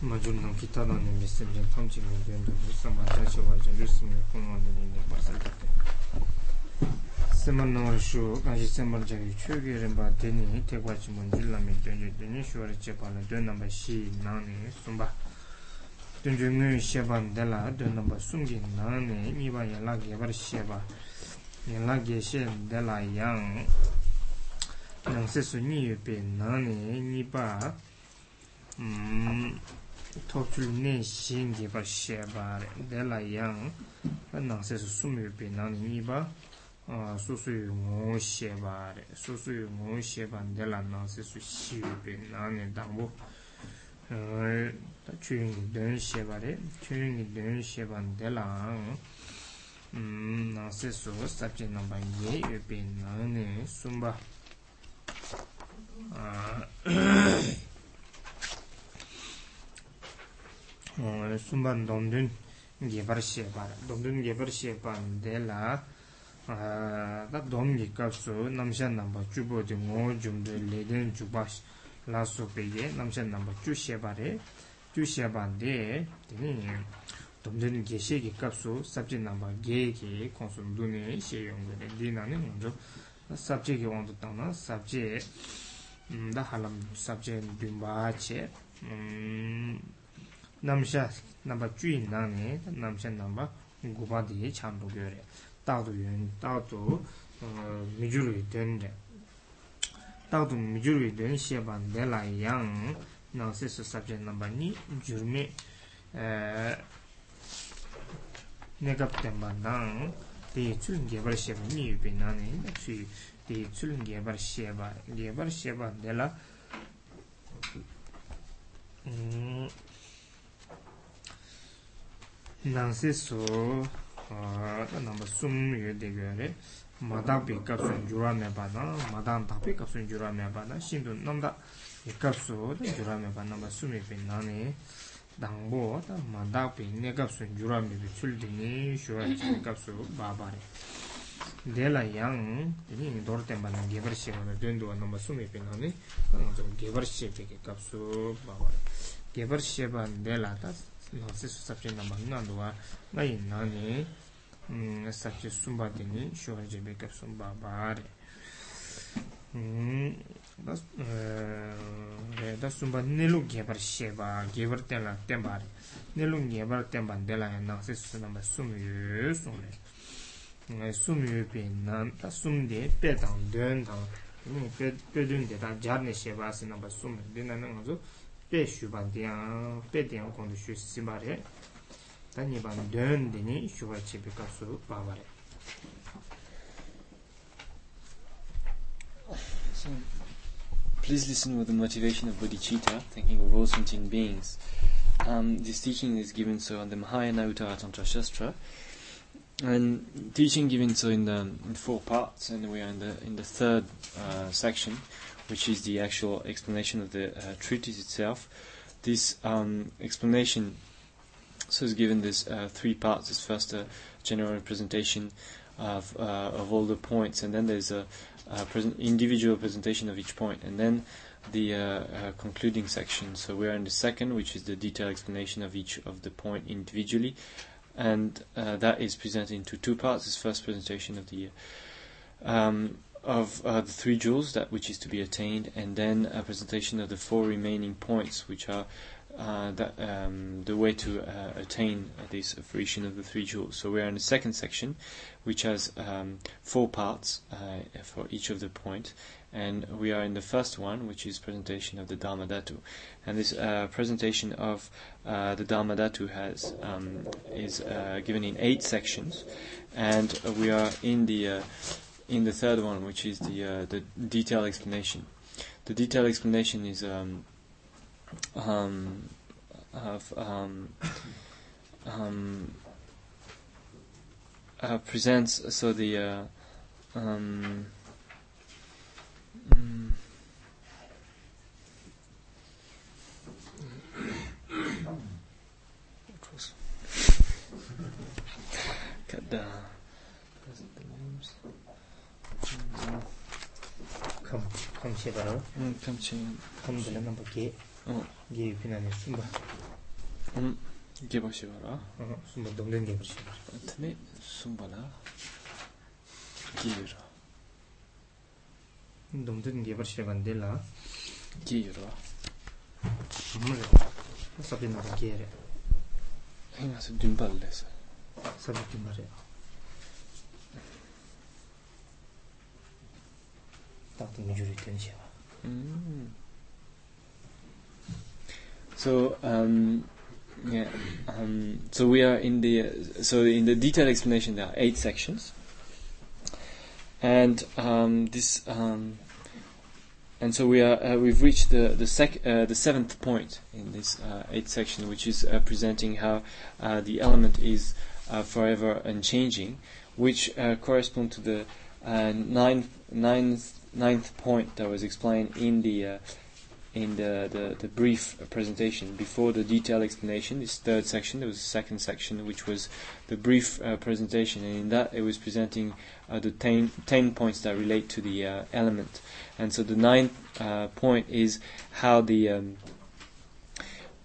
마준노 기타나는 메시지 탐지는 된도 무슨 다시 와서 뉴스에 공원에 있는 것을 때 세만노르슈 가지 세만적이 추기를 봐 되니 대과지 문질라면 되니 되니 쇼를 제발은 된 넘버 시 나네 숨바 된중의 시반 될라 된 넘버 숨기 나네 이바 연락이 버 시바 연락이 시 될라 양 능세수니 옆에 나네 이바 음 tōpchūl nē shēngi bā shē bā rē dē lā yāng bā nāng sē sū sūm yu bē nāng nī bā sū sū yu ngō shē bā rē sū sū yu ngō shē bā dē lā nāng sē sū shī yu bē nāng nē dāng bō chū yu ngī dēng shē bā rē chū yu ngī dēng shē bā dē lā nāng sē sū sāp chē nāng bā yē yu bē nāng nē sūm bā sumban domdun gebar shepa domdun gebar shepa de la da dom gi kapsu namsha namba chubo de ngo jumde leden chuba la su pege namsha namba chu shepa re chu shepa de teni domdun ge she gi kapsu sabje namba ge ge konsum dune she yong de di na ne ngo sabji ge wong ta na sabje da halam sabji dimba che namsha namba chui nangne namsha namba gupa diye chambu gyo re tatu yun tatu mijuru yu dun re tatu mijuru yu dun sheba dela yang nangse su sabje namba ni jurme uh, negap tenpa nang diye tsulun gebar sheba ni yu pe nangne tsui diye tsulun gebar sheba gebar sheba dela mm, nāngsi sō nāmba sūm yu dīgyo re mātāng pī kāpsūn jūrā mē pā nā mātāng tāng pī kāpsūn jūrā mē pā nā shīndu nāmbdā yu kāpsū jūrā mē pā nāmba sūm yu pī nā nī dāngbō tā mātāng pī nē kāpsūn jūrā mē pī chūl dī nī shūrā chī kāpsū bā bā re dēlā yāng dīni dōr tēmbā nā gēbar shē pā nā dōnduwa nāmba sūm yu pī nā nī gēbar shē pī kāpsū bā bā re gēbar shē pā dēlā tā nāsī sū sāpchē nāmbā ngā duwa ngā yī nā nē mm, sāpchē sūmbā tēnī shōhar jebē kāp sūmbā bārē mm, dā eh, eh, sūmbā nilū gyabar shēbā gyabar tēnlā tēmbā rē nilū gyabar tēmbā tēlā yā nāsī sū nāmbā sūm yu sūm rē eh, sūm yu pē nā dā sūm dē pē tāng dēn tāng pē dēn dē tā jār nē shēbā sī nāmbā sūm rē dē nā nā ngā bāba rē. So, please listen with the motivation of bodhicitta, thinking of all sentient beings. Um, this teaching is given so on the Mahayana Uttara Tantra Shastra, and teaching given so in the in four parts, and we are in the in the third uh, section, which is the actual explanation of the uh, treatise itself. This um, explanation so is given this uh, three parts. This first a general representation of uh, of all the points, and then there's a, a present individual presentation of each point, and then the uh, uh, concluding section. So we're in the second, which is the detailed explanation of each of the point individually, and uh, that is presented into two parts. This first presentation of the um, of uh, the three jewels, that which is to be attained, and then a presentation of the four remaining points, which are uh, that, um, the way to uh, attain this fruition of the three jewels. So we are in the second section, which has um, four parts uh, for each of the points, and we are in the first one, which is presentation of the Dharma. And this uh, presentation of uh, the Dharma has um, is given in eight sections, and we are in the in the third one, which is the uh, the detailed explanation. The detailed explanation is um, um, of, um, um, uh, presents so the uh, um, mm, cut down. 컴, 컴 시바로, 음, 감치. 컴 들려 넘버 게, 어. 게 피나네 숨바. 음. 이게 보시거라. 어, 숨어 동된 게 보시. 어떻게 숨바라. 기르라. 동된 게 보시 간델라. 기르라. 뭐래? 사빈나 게레. 행아서 dimbal레서. 사빈 말이야. so um, yeah um, so we are in the so in the detailed explanation there are eight sections. And um, this um, and so we are uh, we've reached the the, sec, uh, the seventh point in this uh, eighth section, which is uh, presenting how uh, the element is uh, forever unchanging, which correspond to the ninth ninth ninth point that was explained in the uh, in the, the, the brief presentation before the detailed explanation. This third section, there was a second section which was the brief uh, presentation, and in that it was presenting uh, the ten, ten points that relate to the uh, element. And so the ninth uh, point is how the um,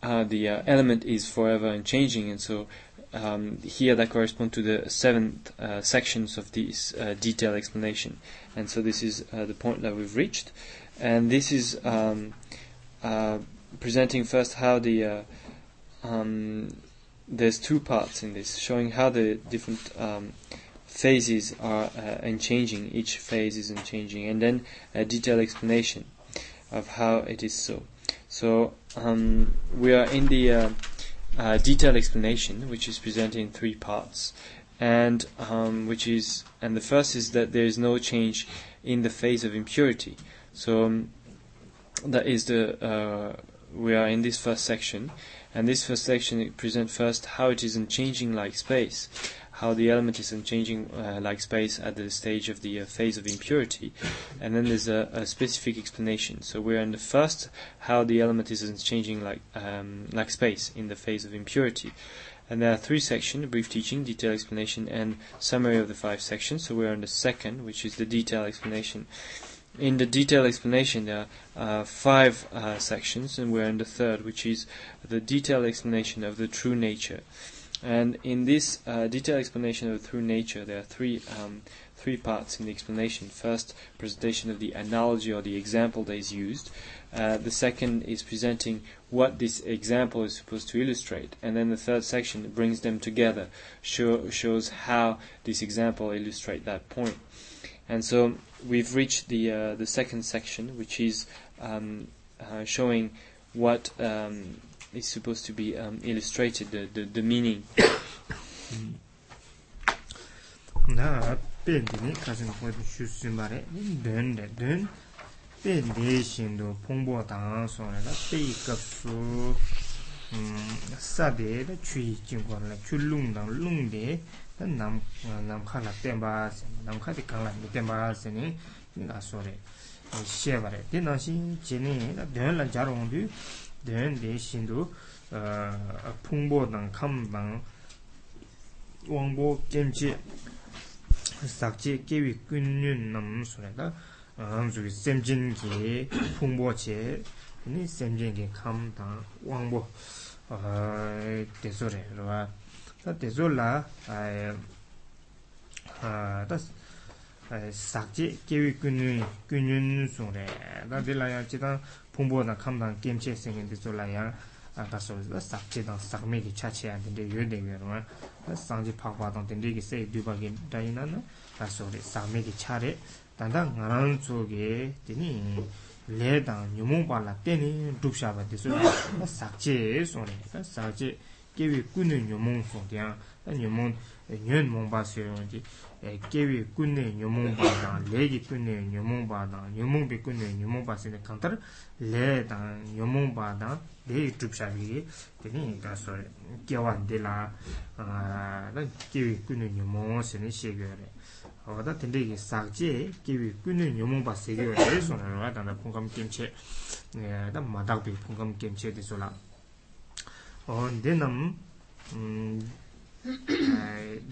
the uh, element is forever and changing, and so. Um, here that correspond to the seventh uh, sections of this uh, detailed explanation, and so this is uh, the point that we've reached, and this is um, uh, presenting first how the uh, um, there's two parts in this, showing how the different um, phases are uh, unchanging. Each phase is unchanging, and then a detailed explanation of how it is so. So um, we are in the uh, detailed explanation, which is presented in three parts, and um, which is and the first is that there is no change in the phase of impurity. So um, that is the uh, we are in this first section, and this first section presents first how it is unchanging like space, how the element is unchanging uh, like space at the stage of the uh, phase of impurity, and then there's a, a, specific explanation. So we're in the first how the element is unchanging like um, like space in the phase of impurity. And there are three sections, brief teaching, detailed explanation, and summary of the five sections. So we're on the second, which is the detailed explanation in the detailed explanation, there are uh, five uh, sections, and we're in the third, which is the detailed explanation of the true nature. And in this uh, detailed explanation of true nature, there are three um, three parts in the explanation. First, presentation of the analogy or the example that is used. Uh, the second is presenting what this example is supposed to illustrate, and then the third section brings them together, show, shows how this example illustrates that point. And so we've reached the uh, the second section, which is um, uh, showing what um, is supposed to be um, illustrated the the, the meaning. Na ben de kasen ko de shusu mare den de den ben de shin do pongbo da so la pe ka su mm, sa de de chui jing ko la chu lung dang lung de dan nam nam kha la ten ba nam kha de ka la ni ten ba se ni ni la so re she ba re. De na shin je ni la den la ja rong du dēn dē shīndu pūngbō dāng kham dāng wāngbō kēmchī sākchī kēwī kūnyūn nām sōrē dā zhū sēmchīn kī pūngbō chē sēmchīn kī kham dāng wāngbō dē sōrē rwa dā dē sō lā dā sakje kewi kunyun kunyun sungre da de la ya chidan pumbo na kamdan kemche sengen de zola ya da so da sakje da sakme ki chache ya de yö de yö ma sangje phagwa da de ki se du ba ge da ina na da so de sakme ki chare da da ngaran chu ge de ni le da nyumu ba la te ni dup sha ba de so sakje so ne sakje kewi kunyun nyumu so de ya. Nyumu nyön mong ba se yo de kewe kunne nyumung ba dang, legi kunne nyumung ba dang, nyumung be kunne nyumung ba sene kantar le dang, nyumung ba dang, de chubsha bigi, teni ka sore, kewa de la, kewe kunne nyumung sene shegyo re. Wada tende ki sakje kewe kunne nyumung ba segyo re sona rwa dang da pungkam kemche, da madak be pungkam kemche de sola. On denam,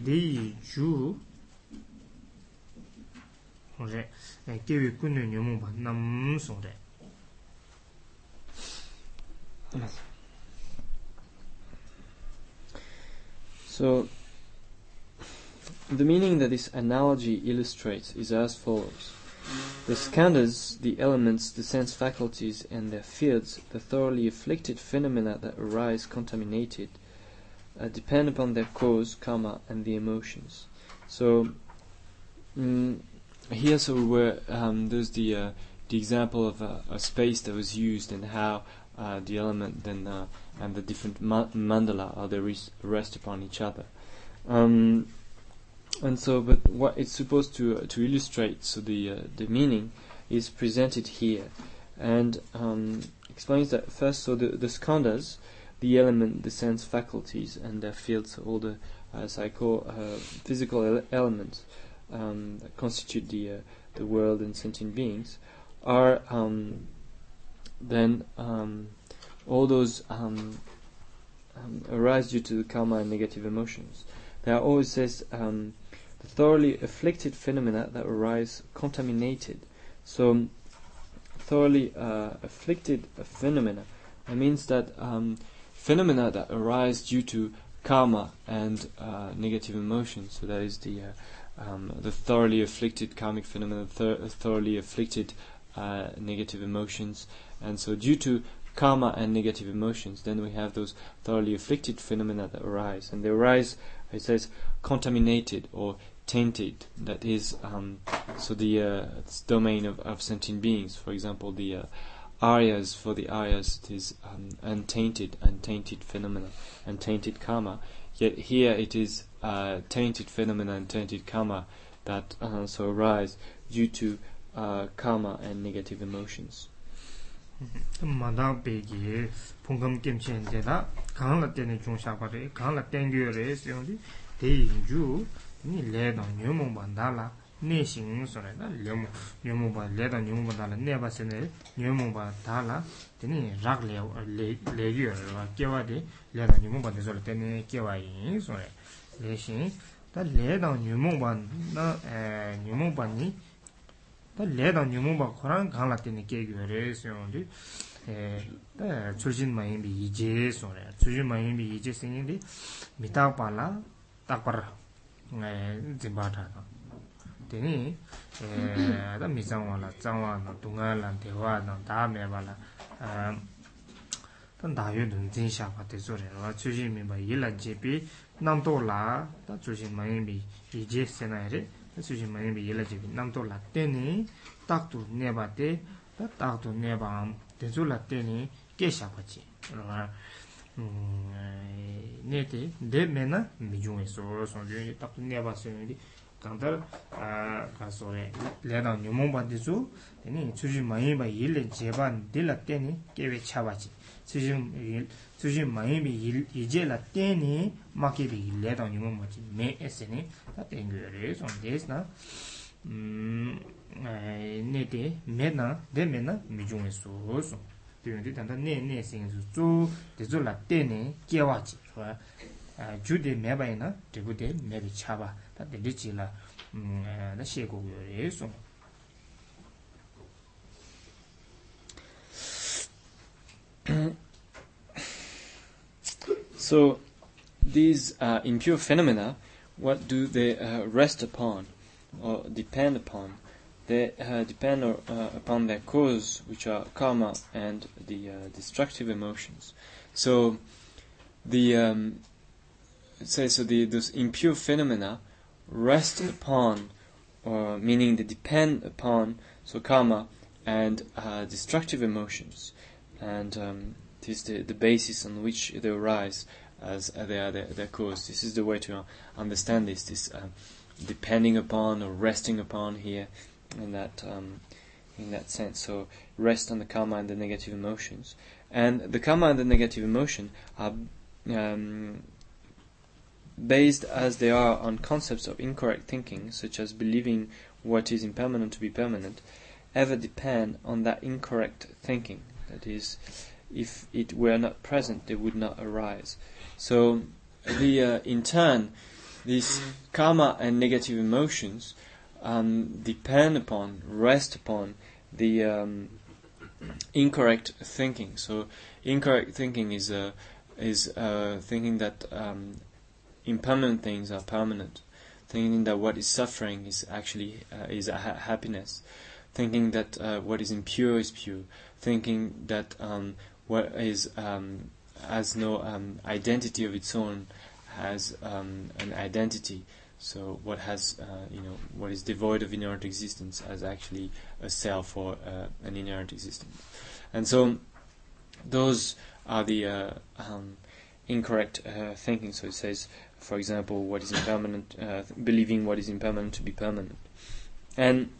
deyi juu, 남 음 데이 주 그래 깨위 꾸는 요모 만남 소래 So, the meaning that this analogy illustrates is as follows. The skandhas, the elements, the sense faculties, and their fields, the thoroughly afflicted phenomena that arise contaminated, uh, depend upon their cause, karma, and the emotions. So, mm, here, so where um, there's the uh, the example of a, a, space that was used and how uh, the element then uh, and the different ma- mandala are they res- rest upon each other. Um, and so, but what it's supposed to uh, to illustrate, so the uh, the meaning is presented here, and um, explains that first. So the the skandhas, the element, the sense faculties, and their fields, all the uh, physical ele- elements um, that constitute the uh, the world and sentient beings, are um, then um, all those um, um, arise due to the karma and negative emotions. There are always says the thoroughly afflicted phenomena that arise contaminated. So, thoroughly uh, afflicted phenomena. That means that um, phenomena that arise due to karma and uh, negative emotions. So that is the uh, um, the thoroughly afflicted karmic phenomena, thor- thoroughly afflicted uh, negative emotions, and so due to karma and negative emotions, then we have those thoroughly afflicted phenomena that arise, and they arise, it says, contaminated or tainted. That is, um, so the uh, domain of, of sentient beings. For example, the uh, Aryas for the Aryas it is um, untainted, untainted phenomena, untainted karma. Yet here it is uh, tainted phenomena and tainted karma that uh-huh, also arise due to uh, karma and negative emotions. Mm-hmm. māndāng pēkī pōngkam kēmchēn tēnā kāng lā tēnē chōng shāpa rē, kāng lā tēngyō rē sēyōng tē yīng jū nī lē dāng nyō mōng bāndā lā nē shīng sō rē, nyō mō bā lē tā nyō mō bā tā rā, nē bā sē nē nyō mō bā tā rā, tēnē rāk lē yu rā rā, kē wā tē lē tā nyō mō bā tē sō rē, tēnē kē wā yīng sō rē, lē shīng, tā lē tā nyō mō bā, nyō mō bā nī, tā lē tā nyō mō bā khurāng kāng lā tēnē kē yu rē sō rē, tā chūshīn mā yīng bī yī jē sō rē, chūshīn mā yīng bī yī jē sēng yīng dī, mī tāk bā lā, tāk bā rā, dzimbā tā rā, teni da mi zangwa la, zangwa na, dunga la, dewa na, daa meba la dan daa yu dun zin sha pa te zo re wa tsuji mi ba yi la je pi nam to la da tsuji ma yin bi yi je se na re tsuji ma yin bi yi la je pi nam to la teni tak tu ne ba te da tak tu ne ba te zo la teni ke sha pa chi ne te de me na mi jung e so son jung e tak tu ne ba se yun di 강달 아 가소레 레다 뉴몬 반디수 되니 수지 많이 봐 일레 제반 딜라 때니 깨베 차바지. 수지 수지 많이 비 이제라 때니 마케비 레다 뉴몬 뭐지 메 에스니. 다 땡겨레 손데스나 음 네데 메나 데 메나 미중에소소 되는데 단다 네네 생수 주 데졸라 때니 깨와지. 좋아. 주데 메바이나 데부데 메비 차바. Dā shē kō yō rē sōng So, these uh, impure phenomena what do they uh, rest upon or depend upon? They uh, depend uh, upon their cause, which are karma and the uh, destructive emotions. So, the um, say so the those impure phenomena rest upon, or meaning they depend upon so karma and uh, destructive emotions, and um, this is the, the basis on which they arise as they are their, their cause. This is the way to understand this, this uh, depending upon or resting upon here in that um, in that sense. So rest on the karma and the negative emotions, and the karma and the negative emotion are um, based as they are on concepts of incorrect thinking, such as believing what is impermanent to be permanent, ever depend on that incorrect thinking. That is, if it were not present, they would not arise. So, the uh, in turn, these karma and negative emotions um, depend upon, rest upon the um, incorrect thinking. So, incorrect thinking is uh, is uh, thinking that um, impermanent things are permanent, thinking that what is suffering is actually uh, is ha- happiness, thinking that uh, what is impure is pure, thinking that um, what is um, has no um, identity of its own has um, an identity. So what has uh, you know what is devoid of inherent existence has actually a self or uh, an inherent existence, and so those are the uh, um, incorrect uh, thinking. So it says, for example, what is impermanent, uh, believing what is impermanent to be permanent, and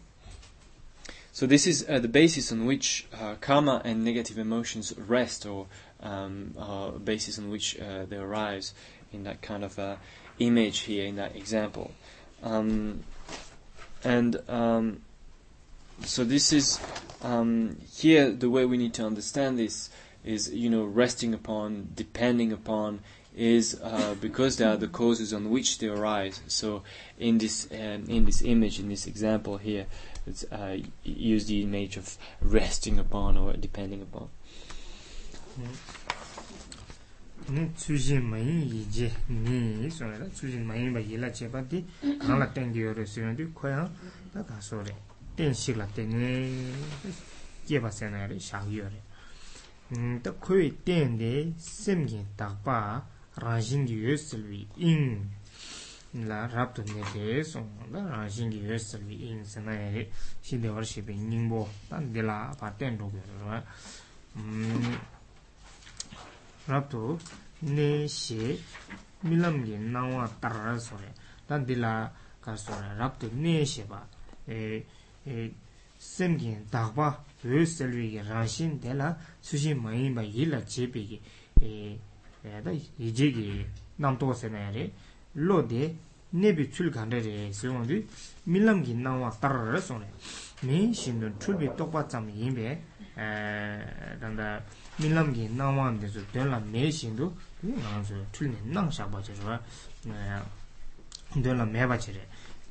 so this is uh, the basis on which uh, karma and negative emotions rest, or um, uh, basis on which uh, they arise in that kind of uh, image here in that example. Um, and um, so this is um, here the way we need to understand this is you know resting upon, depending upon is uh, because they are the causes on which they arise. So in this um, in this image, in this example here, it's uh, use the image of resting upon or depending upon. tsujin mayin yi je ni so la tsujin mayin ba yi la che ba di kan la ten gyo re se di ko ya da ka so re ten shi la ten ne ge ba se na re sha gyo re ta ko ten de sem ge ta pa rāshīngi yuesilvi ing. La rāptu nete sōng la rāshīngi yuesilvi ing sēnā yare shīde war shīpe nyingbo tān dēlā pātēn rōgyo rā rāptu mm. nē shē milam gi nāngwā tarā sōre tān dēlā kā sōre rāptu nē shē bā e, e, sēm gi dāgbā yuesilvi gi rāshīn dēlā sūshī māyīn bā yīla chēpe gi. E, 다 이제기 남도세네리 로데 네비 출간데레 세용디 밀람기 나와 따르르 소네. 미 신도 출비 똑바참 임베 에 단다 밀람기 나와는데서 될라 매 신도 나와서 출네 낭샤 바저와 될라 매 바저레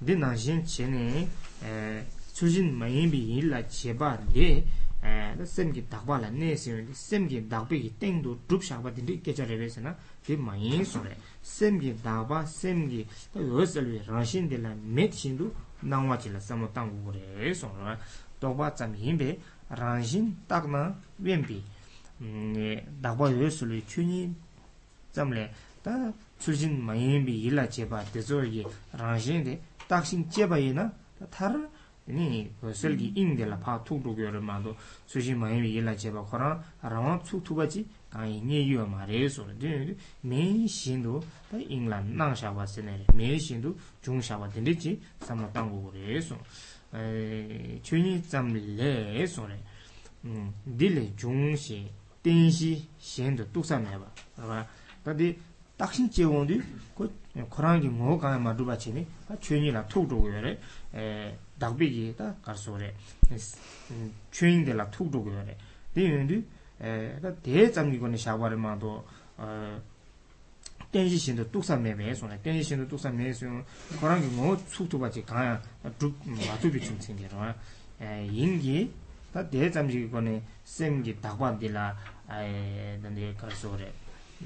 디나신 체네 에 추진 마임비 일라 제바데 dā sēm kī dāqbā lā nē sēm kī sēm kī dāqbī kī tēng dō dhūp shāqbā tī rī kēchā rē bē sē na tī mā yīng sō rē sēm kī dāqbā sēm kī dā yō sā lū rāshīn tī lā mē tī shīn dō nāng wā chī lā sā mō tāng wū rē sō rō dōqbā tsam yīng bē rāshīn tāk nā wēn bī dāqbā yō sā lū chū nī tsam lē dā tsū shīn mā yīng bī yī lā chē bā tē sō rī rāshīn tī tāk shīn chē bā yī na tā rā 아니 슬기 인데라 파 투르고요 말도 수시 많이 일라 제바 거라 라와 투투바지 아니 녀요 말해서 근데 매 신도 다 잉란 나샤와 세네 매 신도 중샤와 된지 삼마 땅고 그래서 에 주니 잠래 소래 음 딜레 중시 땡시 신도 뚝삼해 봐. 봐. 근데 딱신 제원도 그 re dēn yondu 다 대장기군의 샤바르마도 어 땡지신도 뚝산매매 손에 땡지신도 뚝산매서 그런 게뭐 숙도 받지 가야 뚝 맞도비 좀 생겨로 에 인기 다 대장기군의 셈기 다관딜라 에 근데 그래서래 수신 많이 일라 제바데 네세네 라기요레서 수신 많이 일라 제바데 네세는데 바타힌 지원도 그런 게 라와지 거기 뭐스니 강에 매봐죠 거기 땡시 생이지 강에 매봐 초인들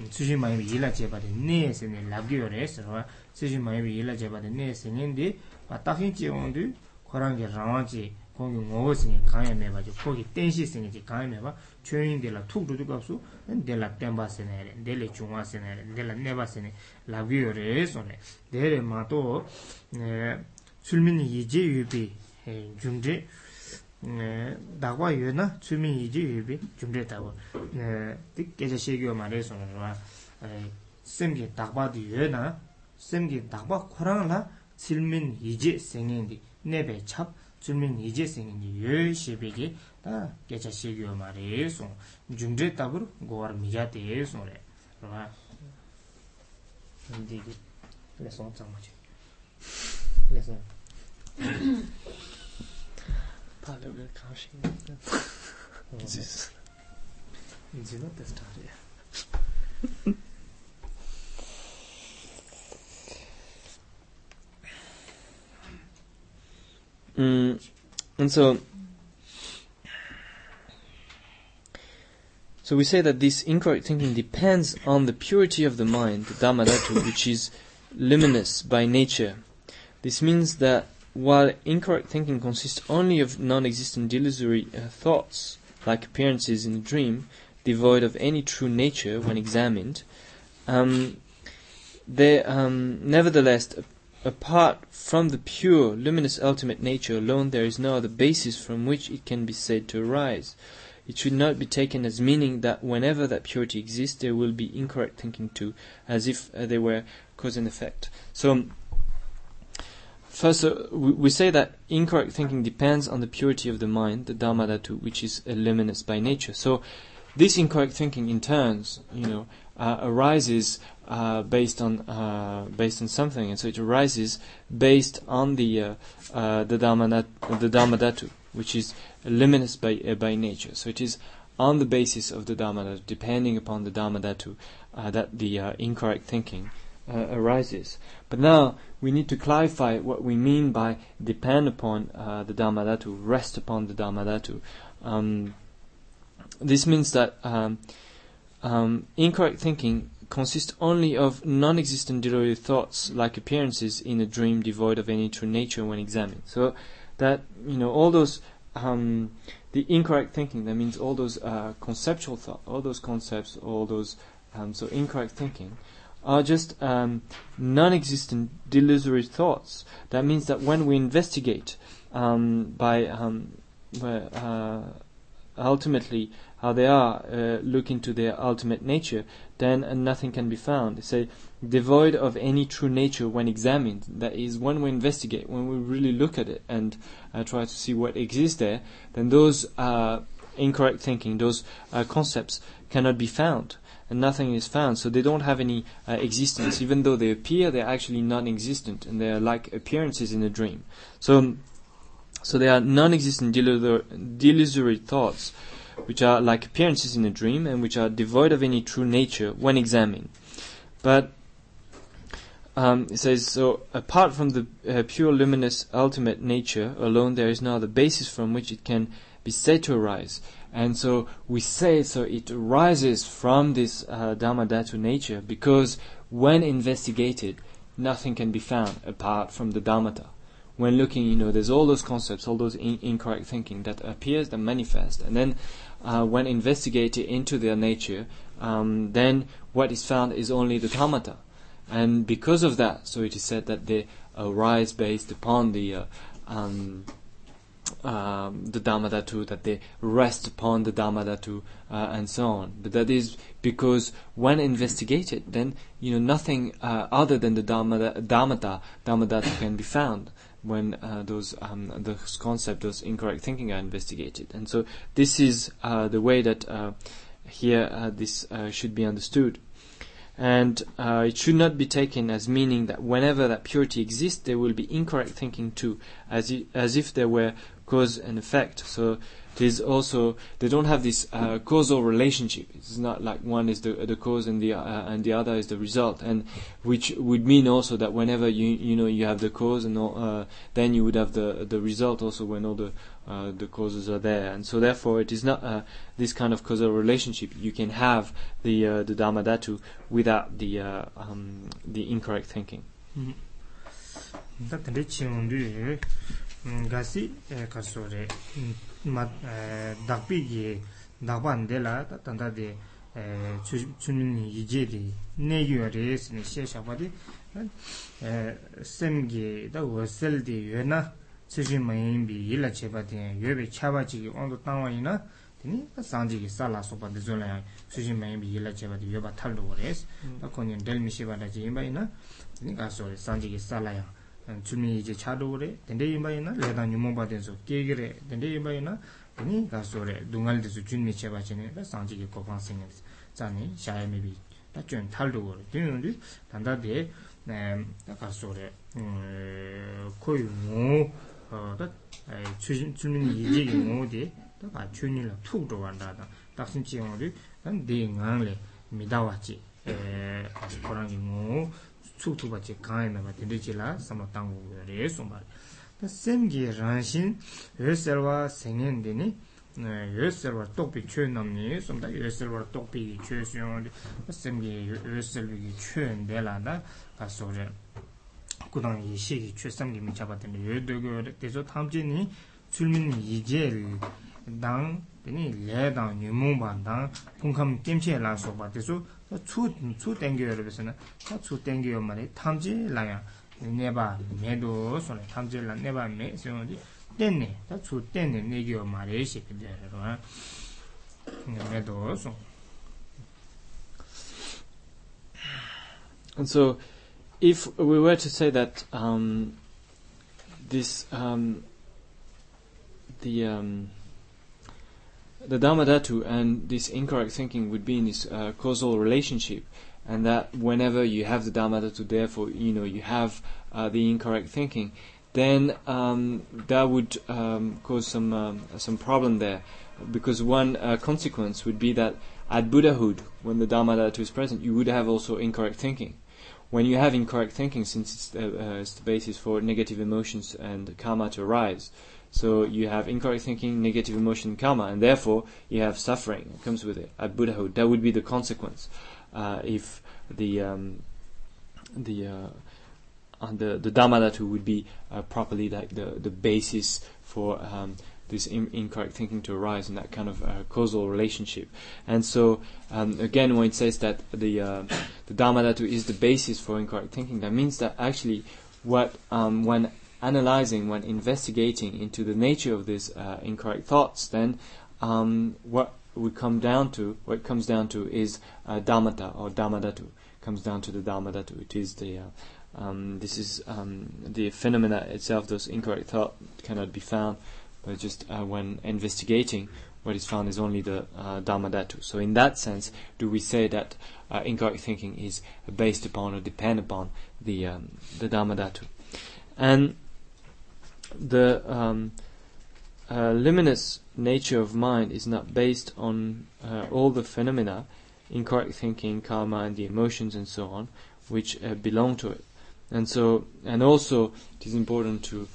tsuji mayabi yila chebade ne sene labgiyo re sarwa tsuji mayabi yila chebade ne sene di tahin che wandu korangi rawan che kongi ngogo sene kanya meba che kogi tenshi sene che kanya meba choyin de la tuk dudu kapsu de la tenpa sene re, de le chungwa sene re, de la neba sene labgiyo re sone de re mato eh, sulmin yeje yubi eh, jungde dāgwā yu na tsūmi yījī yu bī jumdē tāwa dī gēchā shēgyō mā rē sōna rwa sēm kī dāgwā dī yu na sēm kī dāgwā khurāng la tsīlmīn yījī sēngiñ dī nē bē chāp tsūmin yījī sēngiñ dī yu shē bē kī dā gēchā shēgyō mā rē sōna jumdē tāpur gōwar mīyā tē sōna rē rwa dī kī lē sōna tsāma chē lē sōna パールが悲しいなって。It's just, it's not the story. mm, and so, so we say that this incorrect thinking depends on the purity of the mind, the Dharmadhatu, which is luminous by nature. This means that while incorrect thinking consists only of non-existent delusory uh, thoughts, like appearances in a dream, devoid of any true nature when examined, um, they um, nevertheless apart from the pure, luminous ultimate nature alone, there is no other basis from which it can be said to arise. It should not be taken as meaning that whenever that purity exists, there will be incorrect thinking too, as if uh, they were cause and effect. So, first, uh, we, we, say that incorrect thinking depends on the purity of the mind, the Dharma Dhatu, which is luminous by nature. So, this incorrect thinking, in turns, you know, uh, arises uh, based on uh, based on something, and so it arises based on the uh, uh, the dharma the dharma dhatu, which is luminous by uh, by nature. So it is on the basis of the dharma dhatu, depending upon the dharma dhatu, that the incorrect thinking arises. But now we need to clarify what we mean by depend upon the dharma dhatu, rest upon the dharma dhatu. Um, this means that um, um, incorrect thinking consists only of non-existent deluded thoughts, like appearances in a dream devoid of any true nature when examined. So that you know all those um, the incorrect thinking. That means all those uh, conceptual thoughts, all those concepts, all those um, so incorrect thinking are just um, non-existent delusory thoughts. That means that when we investigate um, by um, uh, ultimately how they are, uh, look into their ultimate nature, then uh, nothing can be found. They say, devoid of any true nature when examined. That is, when we investigate, when we really look at it and uh, try to see what exists there, then those uh, incorrect thinking, those uh, concepts cannot be found. And nothing is found, so they don't have any uh, existence. Even though they appear, they're actually non-existent, and they're like appearances in a dream. So, so they are non-existent delusory thoughts which are like appearances in a dream and which are devoid of any true nature when examined. But um, it says so. Apart from the uh, pure luminous ultimate nature alone, there is no other basis from which it can be said to arise. And so we say so. It arises from this uh, dharma dhatu nature because when investigated, nothing can be found apart from the Dharmata. when looking, you know, there's all those concepts, all those in- incorrect thinking that appears, that manifest, and then uh, when investigated into their nature, um, then what is found is only the Dharmata. And because of that, so it is said that they arise based upon the uh, um, um, the Dharmadhatu, that they rest upon the Dharmadhatu, uh, and so on. But that is because when investigated, then you know nothing uh, other than the Dharma, Dharmata, Dharmadhatu can be found when uh, those um, those concepts, those incorrect thinking are investigated. And so this is uh, the way that uh, here uh, this should be understood. And it should not be taken as meaning that whenever that purity exists, there will be incorrect thinking too, as, I- as if there were cause and effect. So there's also they don't have this uh, causal relationship. It's not like one is the the cause and the uh, and the other is the result, and which would mean also that whenever you you know you have the cause and all, uh, then you would have the the result also when all the uh, the causes are there, and so therefore it is not uh, this kind of causal relationship. You can have the uh, the dharma dhatu without the um, the incorrect thinking. Mm-hmm. gasi kaso re dakpi ki dakpa ndela tanda de chunin yije di ne yuwa re sini she shakpa di sem ki da wasel di yuwa na tsishin mayin bi yila cheba di yuwa be chaba chigi ondo tangwa ina tini sanji ki sala sopa di zola ya tsishin mayin bi yila cheba di yuwa ba talo re da konyen del mi sheba da jiyinba ina tini kaso re sanji ki sala ya la ya chumi 이제 차도래 덴데 임바이나 레다 뉴모바데서 깨게레 덴데 임바이나 아니 가소레 둥알데서 준미 제바체네 다 상지게 고방생네 자니 샤야미비 다준 탈도고 되는데 단다데 네 가소레 음 코이모 어다 추진 주민 이제 뭐디 다 준이라 툭도 간다다 딱신 지용을 단 대응한래 미다와지 에 코랑이 뭐 tsuktukpa chi kāngi nama tindu chi la sama tangu re sumbar. Tā semgi rāngshin yue serwa sengen dini yue serwa tokpi chue namni sumda yue serwa tokpi ki chue suyong semgi yue serwa ki chue nde la da ka sore kudang yi shi ki chue samgi mi chapa tindu yue dogo re tezo tamchi ni tsulmin yi je dang dini le dang nyumung ban dang pungkam kimche la soba tezo tsū, tsū tengiyo yorobisana, tā tsū tengiyo mara, tamji laya neba me do sona, tamji laya neba me sona di, tenne, tā tsū tenne negiyo mara shikidiyo yorobana, me do sona. And so, if we were to say that um, this, um, the, um, the dharmadhatu and this incorrect thinking would be in this uh, causal relationship and that whenever you have the dharmadhatu therefore you know you have uh, the incorrect thinking then um, that would um, cause some um, some problem there, because one uh, consequence would be that at Buddhahood, when the Dharmadhatu is present, you would have also incorrect thinking. When you have incorrect thinking, since it's, uh, it's the basis for negative emotions and karma to arise, so you have incorrect thinking, negative emotion, karma, and therefore you have suffering. It comes with it at Buddhahood. That would be the consequence uh, if the um, the uh, the the Dharmadhatu would be uh, properly like the the basis for um, this in, incorrect thinking to arise in that kind of uh, causal relationship. And so um, again, when it says that the uh, the Dharmadhatu is the basis for incorrect thinking, that means that actually what um, when analyzing, when investigating into the nature of these uh, incorrect thoughts, then um, what we come down to, what comes down to is uh, Dharmata or Dharmadhatu. Comes down to the Dharmadhatu. It is the uh, um, this is um, the phenomena itself. Those incorrect thought cannot be found, but just uh, when investigating, what is found is only the uh, dharmadhatu. So, in that sense, do we say that uh, incorrect thinking is based upon or depend upon the um, the dharmadhatu? And the um, uh, luminous nature of mind is not based on uh, all the phenomena, incorrect thinking, karma, and the emotions, and so on, which uh, belong to it. And so, and also, it is important to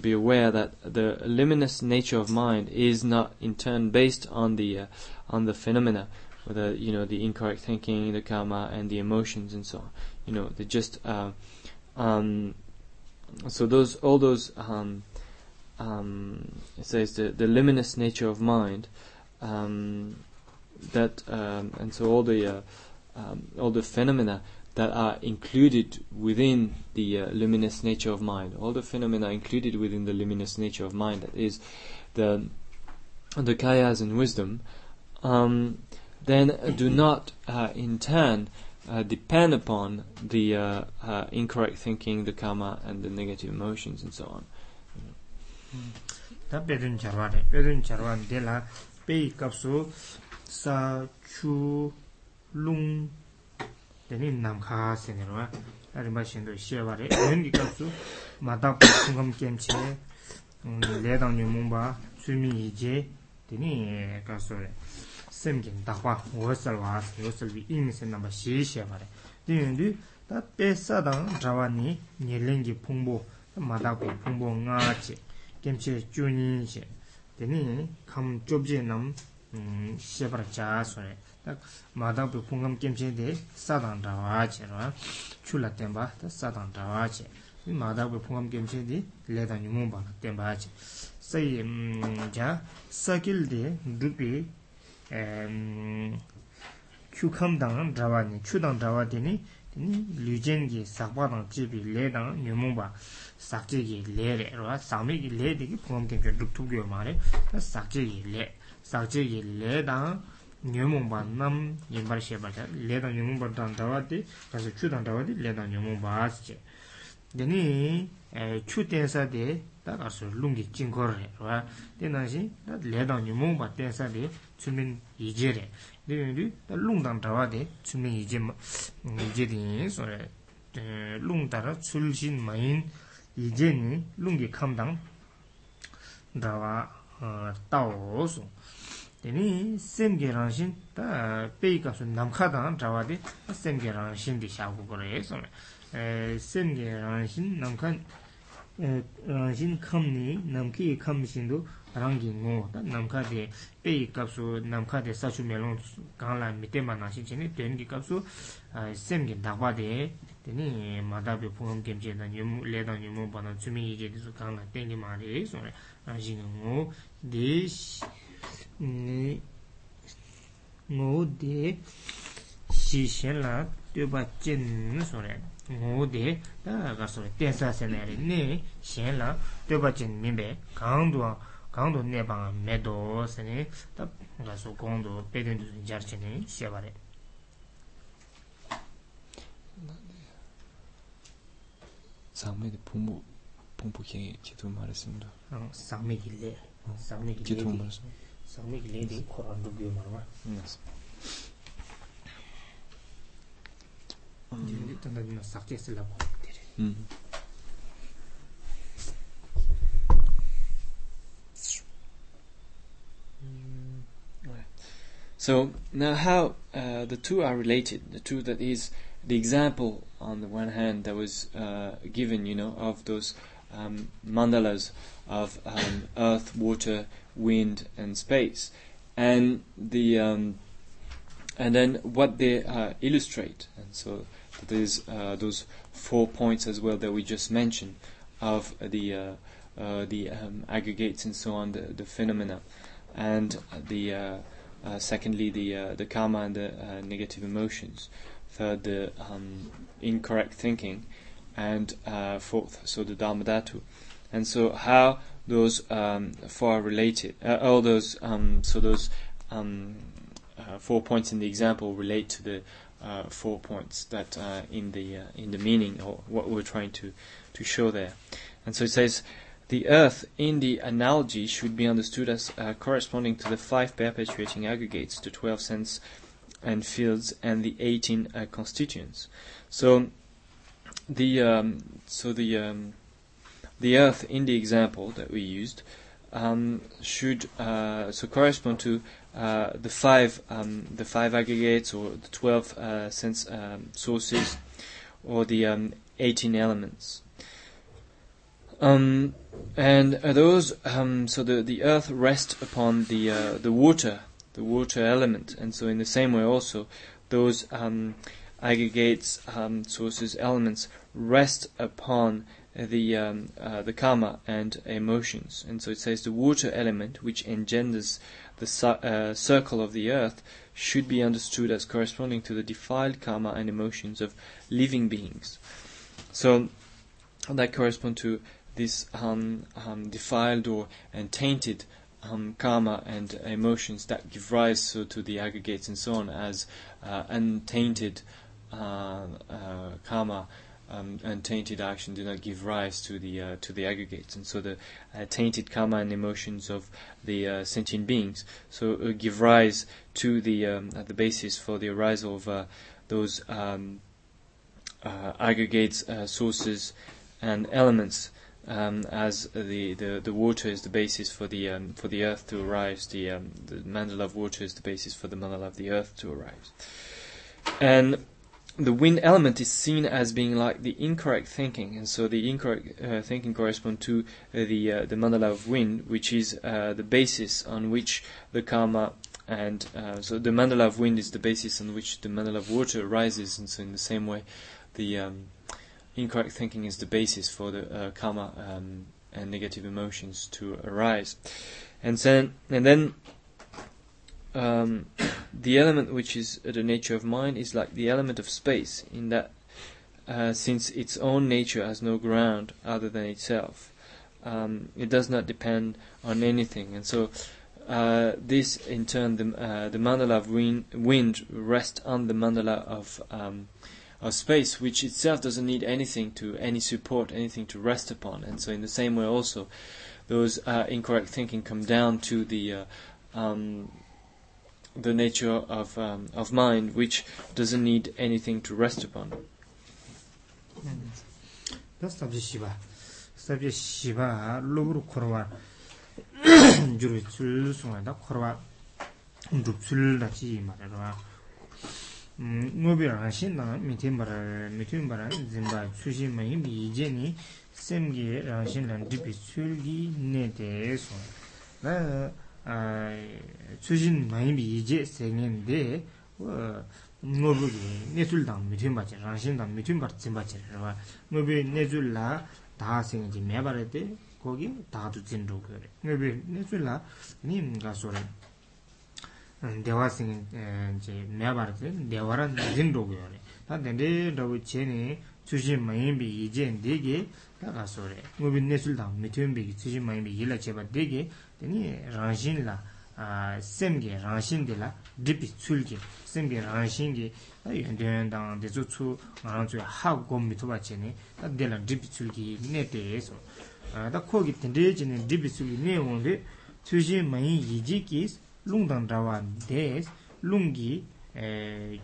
be aware that the luminous nature of mind is not in turn based on the uh, on the phenomena, whether you know the incorrect thinking, the karma, and the emotions, and so on. You know, they just uh, um, so those all those um, um, it says the the luminous nature of mind um, that um, and so all the uh, um, all the phenomena that are included within the uh, luminous nature of mind. All the phenomena included within the luminous nature of mind, that is, the the kayas and wisdom, then do not uh, in turn uh, depend upon the uh, uh, incorrect thinking, the karma, and the negative emotions, and so on. Ta bedun charwa re, bedun charwa de la pei kapsu sa chu lung deni nam kha se ne ro arima shin do she wa re yen gi kapsu ma ta kungam kem che mm, le dang nyu mung ba su mi je deni ka so re semjing dakwa ngosal waas, ngosal wi imi sen namba shee shee baare. Di yundu, ta pesa dang drawa ni nyelengi pungbo, madakwa pungbo nga che, kemche chunin mm, she. Teni kam chobje nam shee baare chaa sore. Ta madakwa pungam kemche de sadang drawa che rwa, chula tenpa ta sadang drawa che. madakwa pungam kemche mm, de leda nyumumba tenpa che. Sayi, ja, sakil de drupi kyukam dang drawa ni, chu dang drawa dini lujen ki sakpa dang chibi le dang nyumu ba sakche ki le re, rwa sakme ki le digi pungam tenka duktub kiyo ma re, sakche ki le, sakche ki le dang nyumu ba nam yinbar shebar cha, le dang nyumu ba dang drawa di, kasi chu dang drawa di le dang nyumu ba asche. Dini chu eh, tensa di, da karso lungi jinkor re, rwa, dina shi, le dang nyumu ba tensa di, tsumin ije re de yungri da lungdang dawa de tsumin ije ije de sore lungdara tsulshin mayin ije ni lungi kamdang dawa tao su teni semge rangshin da pei kapsu namkha dang dawa de semge rangshin di shagu kore sore semge rangshin namkha rangshin kamni namki kamshin do rangi ngu namka de peyi kapsu namka de sachu melong kaanla mite ma nashi chini tenki kapsu semki dhagwa de teni madabi pungam kemche dan yumu le dan yumu banan tsumi yeje disu kaanla tenki ma re sore rangi ngu de ngu de shi shen la tuba chen sore ngode da ga so tensa se ne ne shen la tuba chen mi be kang duwa 강도 내방 매도 세니 답 가서 공도 배된도 자르치니 시바레 상매의 부모 공부해 기도 말했습니다. 어, 상매 길래. 상매 길래. 기도 말했어. 상매 길래 코란도 교 말아. 응. 음. 이제 일단 나 삭제했으려고. 음. So now how uh, the two are related, the two that is the example on the one hand that was uh, given, you know, of those um, mandalas of um, earth, water, wind, and space, and the um, and then what they uh, illustrate, and so there's uh, those four points as well that we just mentioned of the uh, uh, the um, aggregates and so on, the, the phenomena, and the uh, uh, secondly the uh, the karma and the negative emotions. Third, the um, incorrect thinking, and fourth, so the dharmadhatu. And so how those um, four are related, all those um, so those um, four points in the example relate to the uh, four points that uh, in the uh, in the meaning or what we're trying to to show there. And so it says the earth in the analogy should be understood as uh, corresponding to the five perpetuating aggregates, the twelve sense and fields, and the eighteen uh, constituents. So the um, so the um, the earth in the example that we used um, should uh, so correspond to uh, the five um, the five aggregates or the twelve uh, sense um, sources or the um, eighteen elements. Um, and those um, so the the earth rests upon the uh, the water the water element, and so in the same way also those aggregates sources elements rest upon the um, uh, the karma and emotions. And so it says the water element, which engenders the uh, circle of the earth, should be understood as corresponding to the defiled karma and emotions of living beings. So that correspond to this um, um, defiled or and tainted um, karma and emotions that give rise so to the aggregates and so on as uh, untainted uh, uh, karma um, and tainted action do not give rise to the uh, to the aggregates, and so the uh, tainted karma and emotions of the uh, sentient beings so give rise to the um, the basis for the arisal of those um, aggregates, sources, and elements. Um, as the, the, the water is the basis for the um, for the earth to arise, the um, the mandala of water is the basis for the mandala of the earth to arise, and the wind element is seen as being like the incorrect thinking, and so the incorrect uh, thinking corresponds to uh, the uh, the mandala of wind, which is uh, the basis on which the karma and uh, so the mandala of wind is the basis on which the mandala of water arises, and so in the same way, the um, incorrect thinking is the basis for the uh, karma um, and negative emotions to arise, and then and then um, the element which is the nature of mind is like the element of space, in that uh, since its own nature has no ground other than itself, um, it does not depend on anything, and so. Uh, this, in turn, the, uh, the mandala of wind, wind rests on the mandala of um, of space, which itself doesn't need anything to any support, anything to rest upon. And so, in the same way, also, those uh, incorrect thinking come down to the uh, um, the nature of um, of mind, which doesn't need anything to rest upon. The shiva. Shiva. ngobi rāngshī na mitīn barā, mitīn barā zimbā tsūshī mahi bī yijē nī semgi rāngshī na dhīpi tsūrgi nē tē sō. Nā tsūshī mahi bī yijē sēngiñ dē ngobi gī nēsul dāng mitīn bāchir, rāngshī dāng mitīn bār zimbā chir rā. Ngobi nēsul lā dā sēngiñ jī mē barā dē kogi dā tu zin rō kio rē. Ngobi nēsul lā nī mga sō rē. dewa singi eh, meyabar zi dewara zin rogo yore ta dende rabu che ne tsushi mayinbi yijen degi ta kaso re. Ngubi nesul tang mituyinbi tsushi mayinbi yila cheba degi deni rangshin la semge rangshin de la dipi tsulge semge rangshin ge ta yondoyon tang dezu tsu ngarang tsuya ha gom mituwa che ne ta de la dipi tsulge ne de so. Ta kogi dende che ne dipi tsulge ne wonde tsushi mayin yiji kis lung dang rawa des lung gi eh,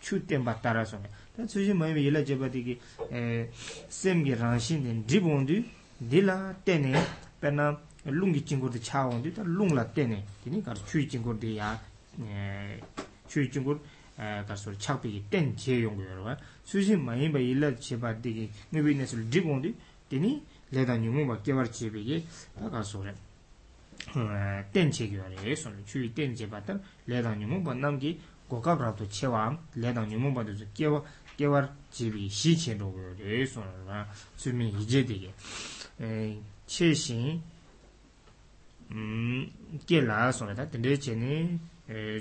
chu tenpa tara songa ta tsuji mayime ila jeba digi eh, sem gi rangshin den drib ondu di la tene pena lung gi chingur di cha ondu ta lung la tene dini kar chui chingur di ya eh, chui chingur kar sori chakpi gi ten je yongo yorwa. Tsuji mayime ila jeba digi ngubi nesul drib ondu dini leda nyungu ba kewar chebe gi ta kar sori ten chegi wari sonu chuli ten che batar ledang nyumu pa namgi gokab rato chewa ledang nyumu pa dozo kewa kewar chibi shi chen rogo wari sonu ra sumi hije dege che shin ke la sonu ta tende che ne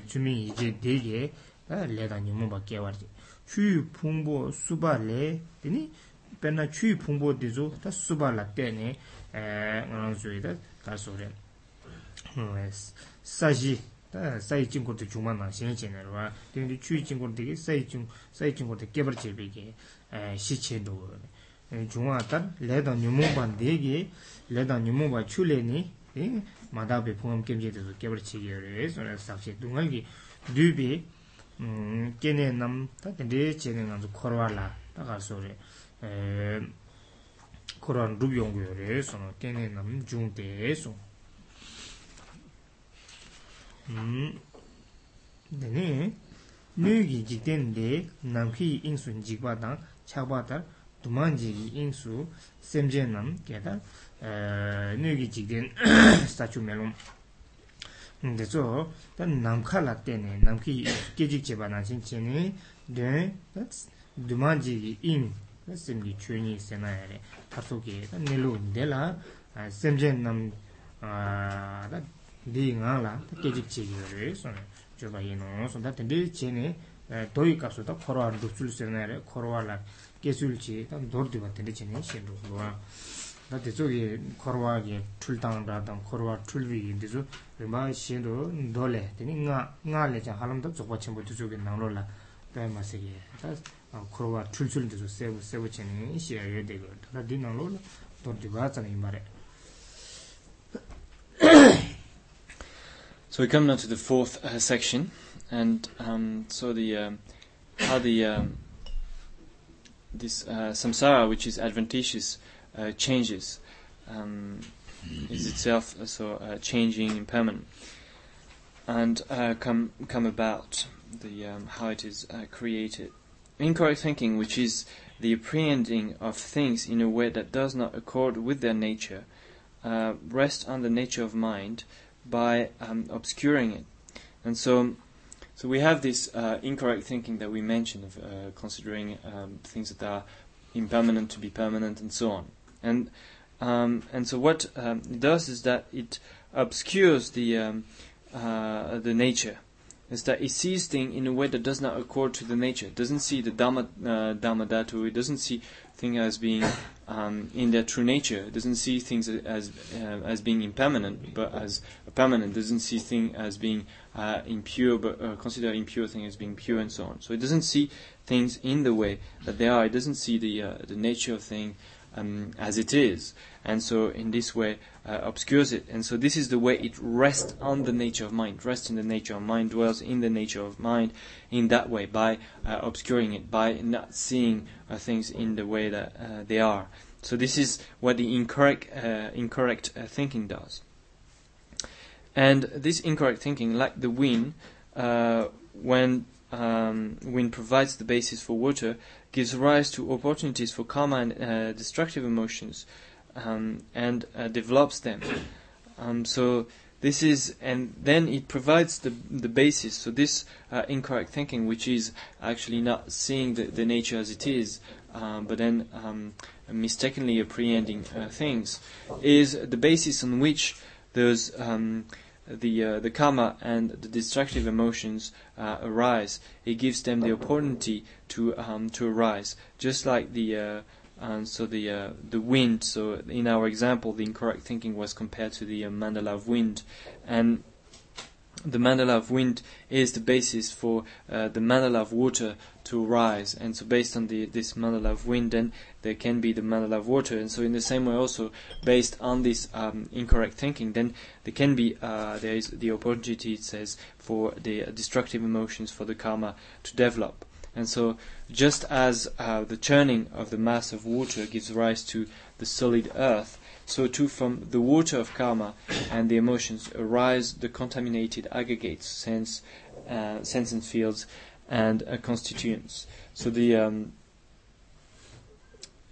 sumi hije dege ledang nyumu pa kewar chu pungbo suba le teni penna chu pungbo dizo ta suba la teni ngana zoi ta kaso re 사지 사이 친구도 주만나 신신으로와 근데 추이 친구들이 사이 친 사이 친구들 개버지비게 에 시체도 중화다 레다 뉴모반 되게 레다 뉴모바 출레니 에 마다베 포함 gem제도 개버지기요래 소나 삽시 둥알기 류비 음 깨네 남다 근데 제는 아주 코로알라 다가서래 에 코로안 루비용고요래 소나 깨네 남 중대에서 dāngi nū gi jikten de namki ingsun jikwa dāng chakwa tar duman jiki ingsu semje nam kētā nū gi jikten stachu melum dēchō dā namka lakte ne namki kejik cheba nāshin chēne dēn duman jiki ing semji chūni sēnā yare tarso kē nilu dēla semje nam di ngang la ta kejik che yo re sona choba ye no sona ta di che ne doi kapsu ta korwa duksul se na re korwa la kesul che ta dor diwa tende che ne shen ro korwa ta di zo ye korwa ye chul tang ra tang korwa chul vi ye di zo rinpa shen ro do le teni nga nga le chan halam ta zokwa chenpo di zo ge nang ro la ta ma se ge ta korwa chul chul di zo sebu sebu che ne she yo de go ta di nang ro la dor diwa tsa ne ima re So we come now to the fourth uh, section, and um, so the um, how the um, this uh, samsara, which is adventitious, uh, changes, um, is itself uh, so uh, changing, impermanent, and uh, come come about the um, how it is created. Incorrect thinking, which is the apprehending of things in a way that does not accord with their nature, rests on the nature of mind by um, obscuring it. And so, so we have this uh, incorrect thinking that we mentioned of uh, considering um, things that are impermanent to be permanent and so on. And um, and so what um, it does is that it obscures the um, uh, the nature. Is that it sees things in a way that does not accord to the nature. It doesn't see the dhamma uh, dharmadhatu. It doesn't see things as being um, in their true nature. It doesn't see things as uh, as being impermanent, but as permanent. It doesn't see things as being uh, impure, but uh, consider impure things as being pure, and so on. So it doesn't see things in the way that they are. It doesn't see the uh, the nature of thing um, as it is, and so in this way uh, obscures it. And so this is the way it rests on the nature of mind, rests in the nature of mind, dwells in the nature of mind in that way by uh, obscuring it, by not seeing uh, things in the way that uh, they are. So this is what the incorrect uh, incorrect uh, thinking does. And this incorrect thinking, like the wind, when um, wind provides the basis for water, gives rise to opportunities for karma and uh, destructive emotions, um, and uh, develops them. Um, so this is, and then it provides the the basis. So this uh, incorrect thinking, which is actually not seeing the, the nature as it is, um, but then um, mistakenly apprehending uh, things, is the basis on which those um, the uh, the karma and the destructive emotions uh, arise. It gives them the opportunity to um, to arise, just like the uh, um, so the uh, the wind. So in our example, the incorrect thinking was compared to the uh, mandala of wind, and the mandala of wind is the basis for uh, the mandala of water to rise. And so, based on the, this mandala of wind, then there can be the mandala of water. And so, in the same way, also based on this um, incorrect thinking, then there can be uh, there is the opportunity, it says, for the destructive emotions for the karma to develop. And so, just as uh, the churning of the mass of water gives rise to the solid earth, so too from the water of karma and the emotions arise the contaminated aggregates, sense, uh, sense and fields, and uh, constituents. So the um,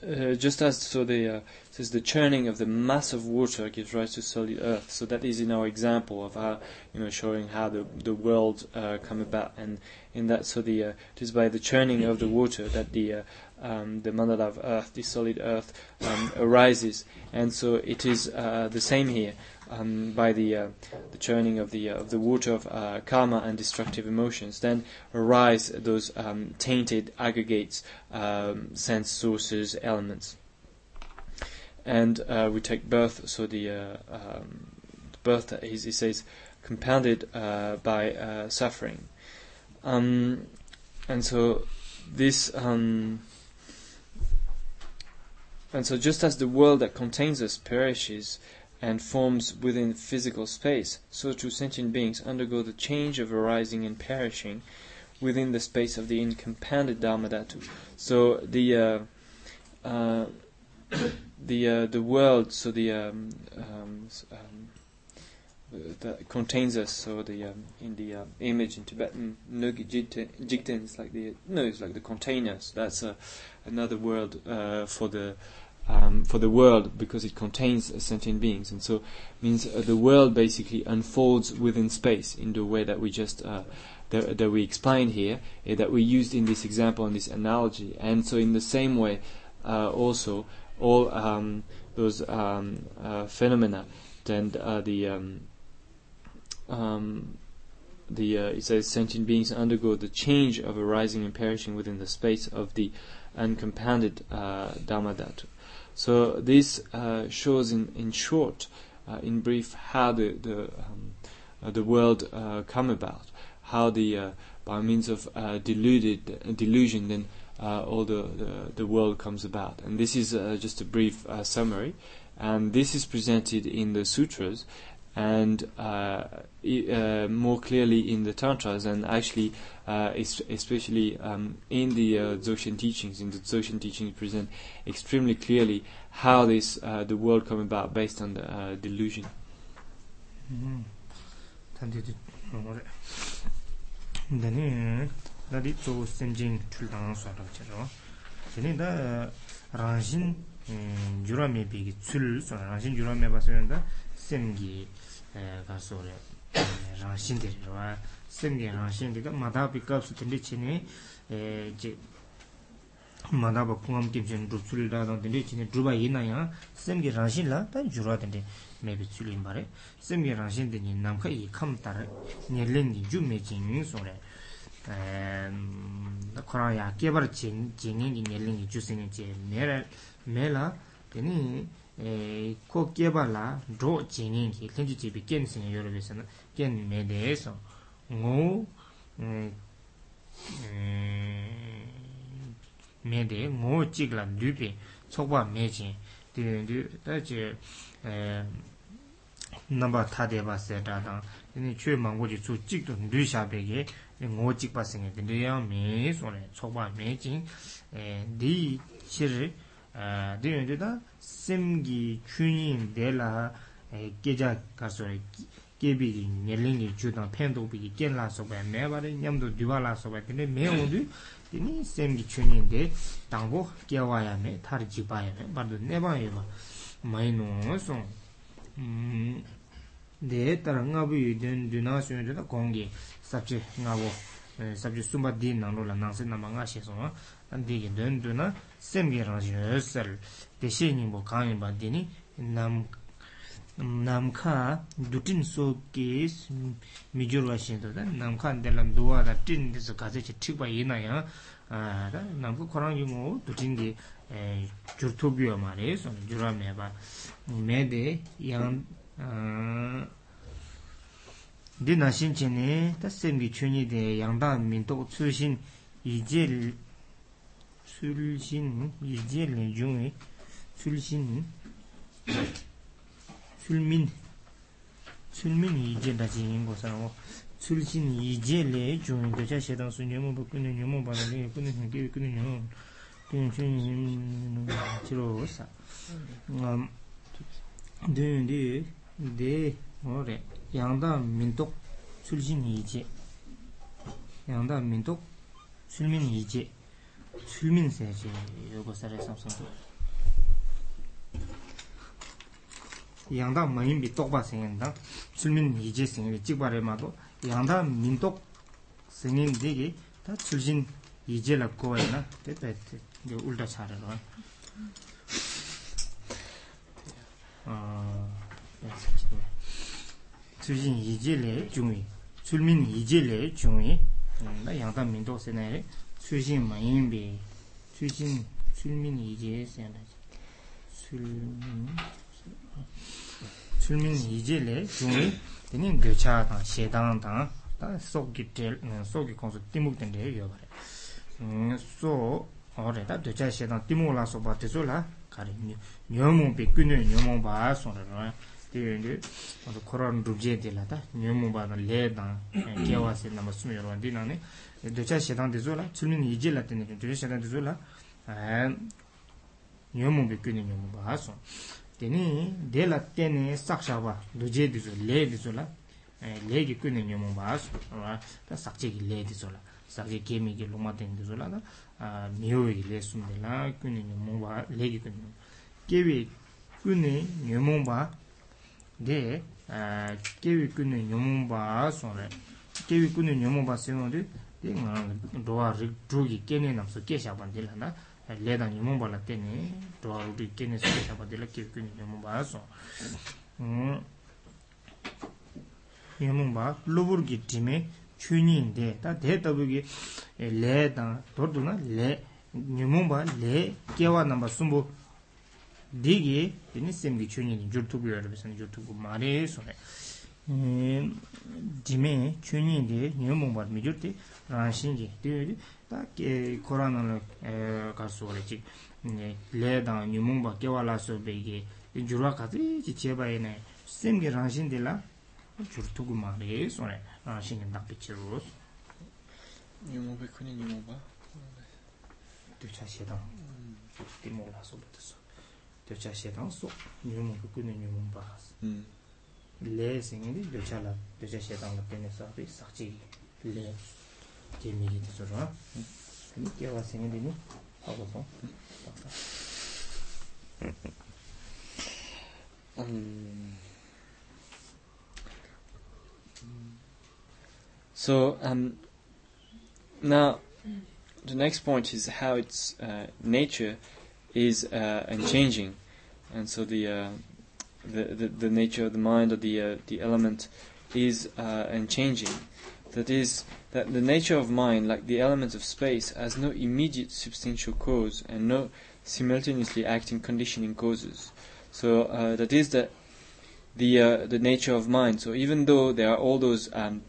uh, just as so the uh, says the churning of the mass of water gives rise to solid earth. So that is in our example of how you know showing how the the world uh, come about, and in that so the uh, it is by the churning of the water that the uh, um, the mandala of earth, the solid earth, um, arises, and so it is uh, the same here. Um, by the uh, the churning of the uh, of the water of uh, karma and destructive emotions, then arise those um, tainted aggregates, um, sense sources, elements, and uh, we take birth. So the, uh, um, birth that he says compounded by suffering, and so this. Um, and so, just as the world that contains us perishes and forms within physical space, so too sentient beings undergo the change of arising and perishing within the space of the incompounded Dharmadhatu. So the uh, uh, the uh, the world, so the um, um, um, that contains us. So the um, in the uh, image in Tibetan, Jigten is like the no, it's like the containers. That's uh, another word uh, for the um, for the world because it contains uh, sentient beings, and so means uh, the world basically unfolds within space in the way that we just uh, that, that, we explained here, uh, that we used in this example and this analogy, and so in the same way, uh, also all um, those um, uh, phenomena, then the um, um, the it says sentient beings undergo the change of arising and perishing within the space of the uncompounded uh, Dharmadhatu. So this uh, shows in, in short, uh, in brief, how the the, um, uh, the world come about, how the by means of deluded delusion then all the, the, the world comes about. And this is just a brief summary, and this is presented in the sutras, and uh, e, uh, more clearly in the tantras and actually uh, especially um, in the uh, Dzogchen teachings in the Dzogchen teachings present extremely clearly how this uh, the world come about based on the uh, delusion. Dani dadi zo semjing chuldan so ra dani da ranjin jurame bi gi chul so ranjin jurame ba semgi 가서 라신들이 와 생게 라신들이 마다 비값 텐데 치네 에 이제 마다 바꿈 김전 루출이라던 텐데 치네 두바 이나야 생게 라신라 다 주라 텐데 메비 출인 바래 생게 라신들이 남카 이 컴따라 녀렌이 주메진 소래 에 코라야 깨버 진 진이 녀렌이 주세니 제 메라 메라 되니 kō kēpa lā rō jīngiñ kī lēnchū jībī kēn sīngi yorō bē sō na kēn mē dē sō ngō mē dē ngō jīg lā lū bē chokpa mē jīng dē dē dā jī nāmbā tā dē bā sē dā dāng dē chū māngbō jī chū jīg tō lū shā bē kē ngō jīg bā sīngi dē dē yāng mē sō na chokpa mē jīng dē chī rī dhīyōn dhī tā sīm gī chūnyīng dhē lā gējā kāsō rī gēbī gī nyelīng gī chū tāng pēn tō bī gī gēn lā sō bā mē bā rī ñam tō dhīwā lā sō bā tēne mē wō dhī tēne sīm gī chūnyīng dhē tāng gō gē wā yā mē tā rī jī bā yā mē bā rī nē bā yā bā mā yī nō sō dhē tā rā ngā bū yī dhēn dhū nā sō yō dhī tā gōng gī sāb chī ngā bō sāb chī sūmbā dhī nāng rō lā nāng sī nā mā ngā shē sō 되게 된두나 셈게랑 jösel 대신이 뭐 강이 받더니 남 남카 두틴 소케스 미주르 와신도다 남카 안델람 두와다 틴디스 가제치 틱바 이나야 아다 남고 코랑 유모 두틴디 에 줄토비오 말에 손 주라메바 메데 양 디나신체네 다셈기 춘이데 양다 민도 추신 이제 je sul shin yi je le jung sul shin 출민 출민 이제 다시 인 거사고 출신 이제 내 중에 대자 세당 순녀모 붙는 녀모 바는 끊는 게 끊는 녀 괜찮은 치료사 음 네네 네 뭐래 양다 민독 출신 이제 양다 민독 출민 이제 출민 세제 요거 살에 삼성도 양다 마인 비 똑바 생긴다 출민 이제 생기 찍바래 마도 양다 민똑 생긴 되게 다 출신 이제라 거야나 됐다 이제 울다 차려로 아 출신 이제래 중이 출민 이제래 중이 나 양다 민똑 생네 출신 마인 비 출신 출민 이제 생나 출민 출민 이제래 중에 되는 교차다 시당다 다 속기 될 속기 공수 띠묵된 데 여봐래 음소 어레다 되자 시당 띠묵라서 바테솔라 가리 녀몽 비꾸네 녀몽 바 손으로 되는데 어서 코로나 루제 될라다 녀몽 바는 레다 개와세 남아 수미로 디나네 docha shedang dezo la, tsulmin ije la tene kyo, docha shedang dezo la, eh, nyomu be kyo ne nyomu ba aso. Tene, de la tene saksha ba, doje dezo, le dezo la, eh, le ki kyo ne nyomu ba aso, ta sakche ki le dezo ah, la, sakche kemi ki loma tene dezo la, miyo ki le sumde la, kyo ne nyomu ba, le ki kyo ne nyomu. Kewe kyo ne nyomu ba, de, eh, kewe kyo ne nyomu ba aso re, kewe kyo ne nyomu ba seyo de, di dhruwa dhrugi kene namso ke shaban dila na leda nyumumba la teni dhruwa dhrugi kene so ke shaban dila ke kuni nyumumba aso nyumumba lubur ki dime chuni inde ta de tabu ki le dan dhordu na le nyumumba le kewa namba sumbu digi dini semgi chuni jurtugu yorobisani jurtugu maare so ne jime chunyi de nyo mungbar mi jur de ranshin je de yori da korana lo karso gore chik le dan nyo mungba kewa la so be ge jurwa katri chi cheba e ne sem ge ranshin de la jur tugu ma re so ne ranshin ge nak pichi ros nyo mungba kuni nyo mungba ducha she dang di mo la so bata so ducha she dang so nyo mungba kuni nyo mungba le singi di docha la, docha shetang la pene sabi sakchi le je megi di suru ha ni kiawa singi di ni hawa song So um, now the next point is how its uh, nature is uh, unchanging, and so the uh, the, the nature of the mind or the uh, the element is uh, unchanging. That is, that the nature of mind, like the elements of space, has no immediate substantial cause and no simultaneously acting conditioning causes. So uh, that is the the uh, the nature of mind. So even though there are all those um,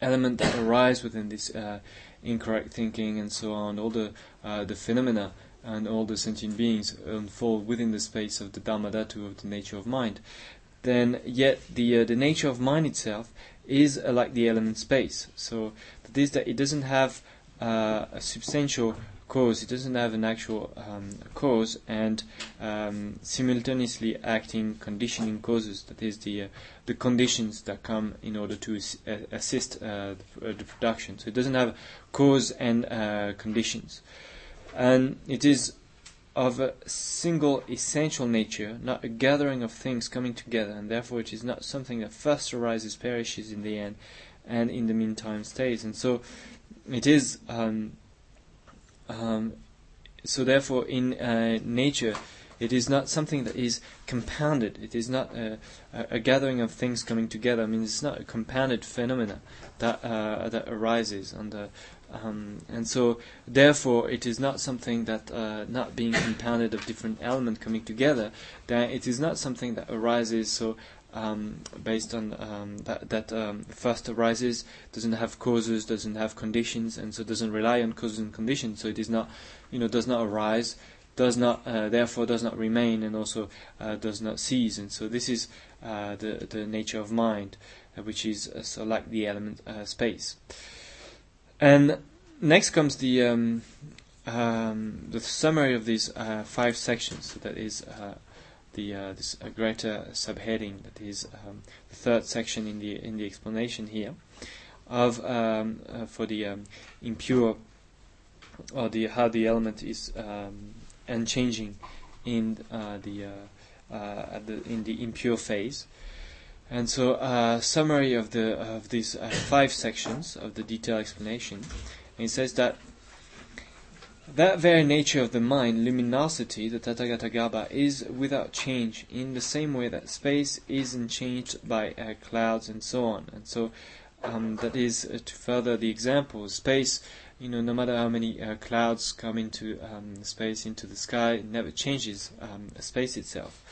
elements that arise within this uh, incorrect thinking and so on, all the uh, the phenomena and all the sentient beings unfold within the space of the Dharmadhatu of the nature of mind, then yet the uh, the nature of mind itself is uh, like the element space. So that is that it doesn't have uh, a substantial cause. It doesn't have an actual um, cause and um, simultaneously acting conditioning causes. That is the uh, the conditions that come in order to uh, assist uh, the, the, production. So it doesn't have cause and conditions, and it is of a single essential nature, not a gathering of things coming together, and therefore it is not something that first arises, perishes in the end, and in the meantime stays. And so it is. Um, um, so therefore, in uh, nature, it is not something that is compounded. It is not a, a, gathering of things coming together. I mean, it's not a compounded phenomena that uh, that arises under. Um, and so, therefore, it is not something that, uh, not being compounded of different elements coming together, that it is not something that arises so um, based on um, that, that um, first arises, doesn't have causes, doesn't have conditions, and so doesn't rely on causes and conditions. So it is not, you know, does not arise, does not, uh, therefore, does not remain, and also uh, does not cease. And so this is uh, the the nature of mind, uh, which is uh, so like the element space. And next comes the um, um, the summary of these five sections. So that is the uh, this uh, greater subheading that is um, the third section in the in the explanation here of um, uh, for the um, impure or the how the element is um, unchanging in uh, the uh, uh, the in the impure phase. And so, uh, summary of the of these five sections of the detailed explanation. And it says that that very nature of the mind, luminosity, the Tathagatagarbha, is without change, in the same way that space isn't changed by uh, clouds and so on. And so um, that is uh, to further the example. Space, you know, no matter how many uh, clouds come into um, space, into the sky, it never changes um, space itself.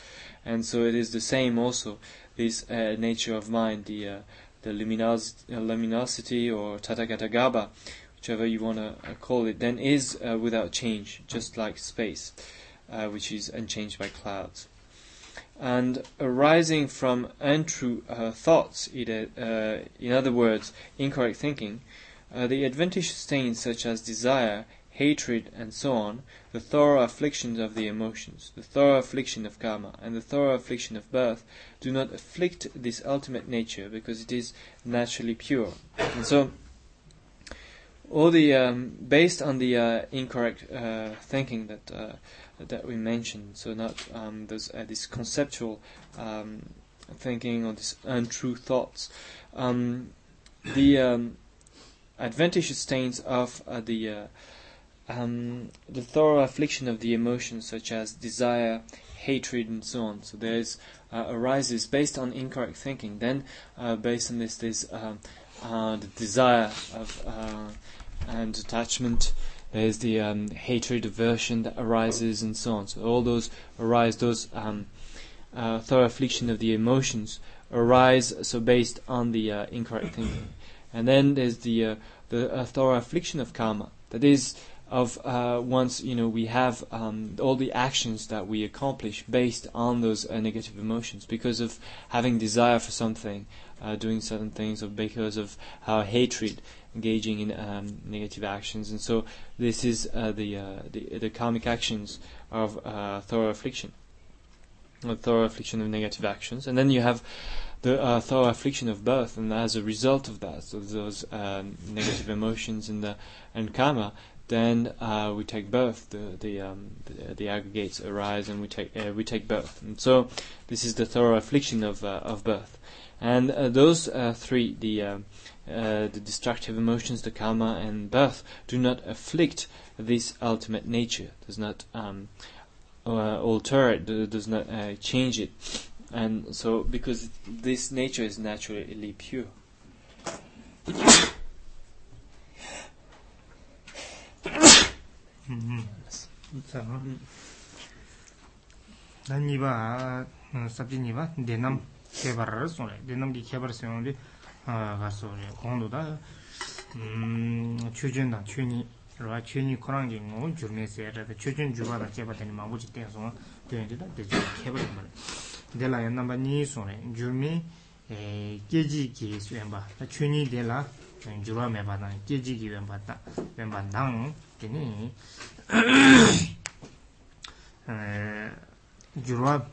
And so it is the same also, this uh, nature of mind, the uh, the luminos- uh, luminosity or Tathagatagarbha, whichever you want to uh, call it, then is uh, without change, just like space, which is unchanged by clouds. And arising from untrue thoughts, in other words, incorrect thinking, the adventitious stains such as desire, hatred, and so on, the thorough afflictions of the emotions, the thorough affliction of karma, and the thorough affliction of birth, do not afflict this ultimate nature because it is naturally pure. And so, all the um, based on the uh, incorrect uh, thinking that uh, that we mentioned. So not um, those uh, this conceptual um, thinking or these untrue thoughts. Um, the um, adventitious stains of uh, the uh, um, the thorough affliction of the emotions, such as desire, hatred, and so on. So there is arises based on incorrect thinking. Then based on this, there's um, the desire of and attachment. There's the um, hatred, aversion that arises, and so on. So all those arise, those um, uh, thorough affliction of the emotions arise. So based on the uh, incorrect thinking, and then there's the uh, the uh, thorough affliction of karma. That is of uh, once you know we have um, all the actions that we accomplish based on those uh, negative emotions because of having desire for something, uh, doing certain things, or because of our hatred engaging in um, negative actions, and so this is uh, the, uh, the, the karmic actions of uh, thorough affliction, or thorough affliction of negative actions, and then you have the uh, thorough affliction of birth, and as a result of that, so those um, negative emotions and the and karma, then uh, we take birth. The the, um, the, the aggregates arise, and we take uh, we take birth. And so this is the thorough affliction of uh, of birth, and uh, those uh, three the uh, the destructive emotions, the karma and birth, do not afflict this ultimate nature, does not um, alter it, does not change it. And so, because this nature is naturally pure. tsang dan niba sabji niba denam kebar sore denam ki kebar sore de ga sore kondo da chujun da chuni ra chuni korang gi ngo jurme se ra da chujun juba da kebar de ma buji ten so de de da de kebar de la yan namba ni sore jurme 추니 코랑게 뭐 주메세라 추준 주바다 제바더니 마부지 때서 되는데다 되지 개발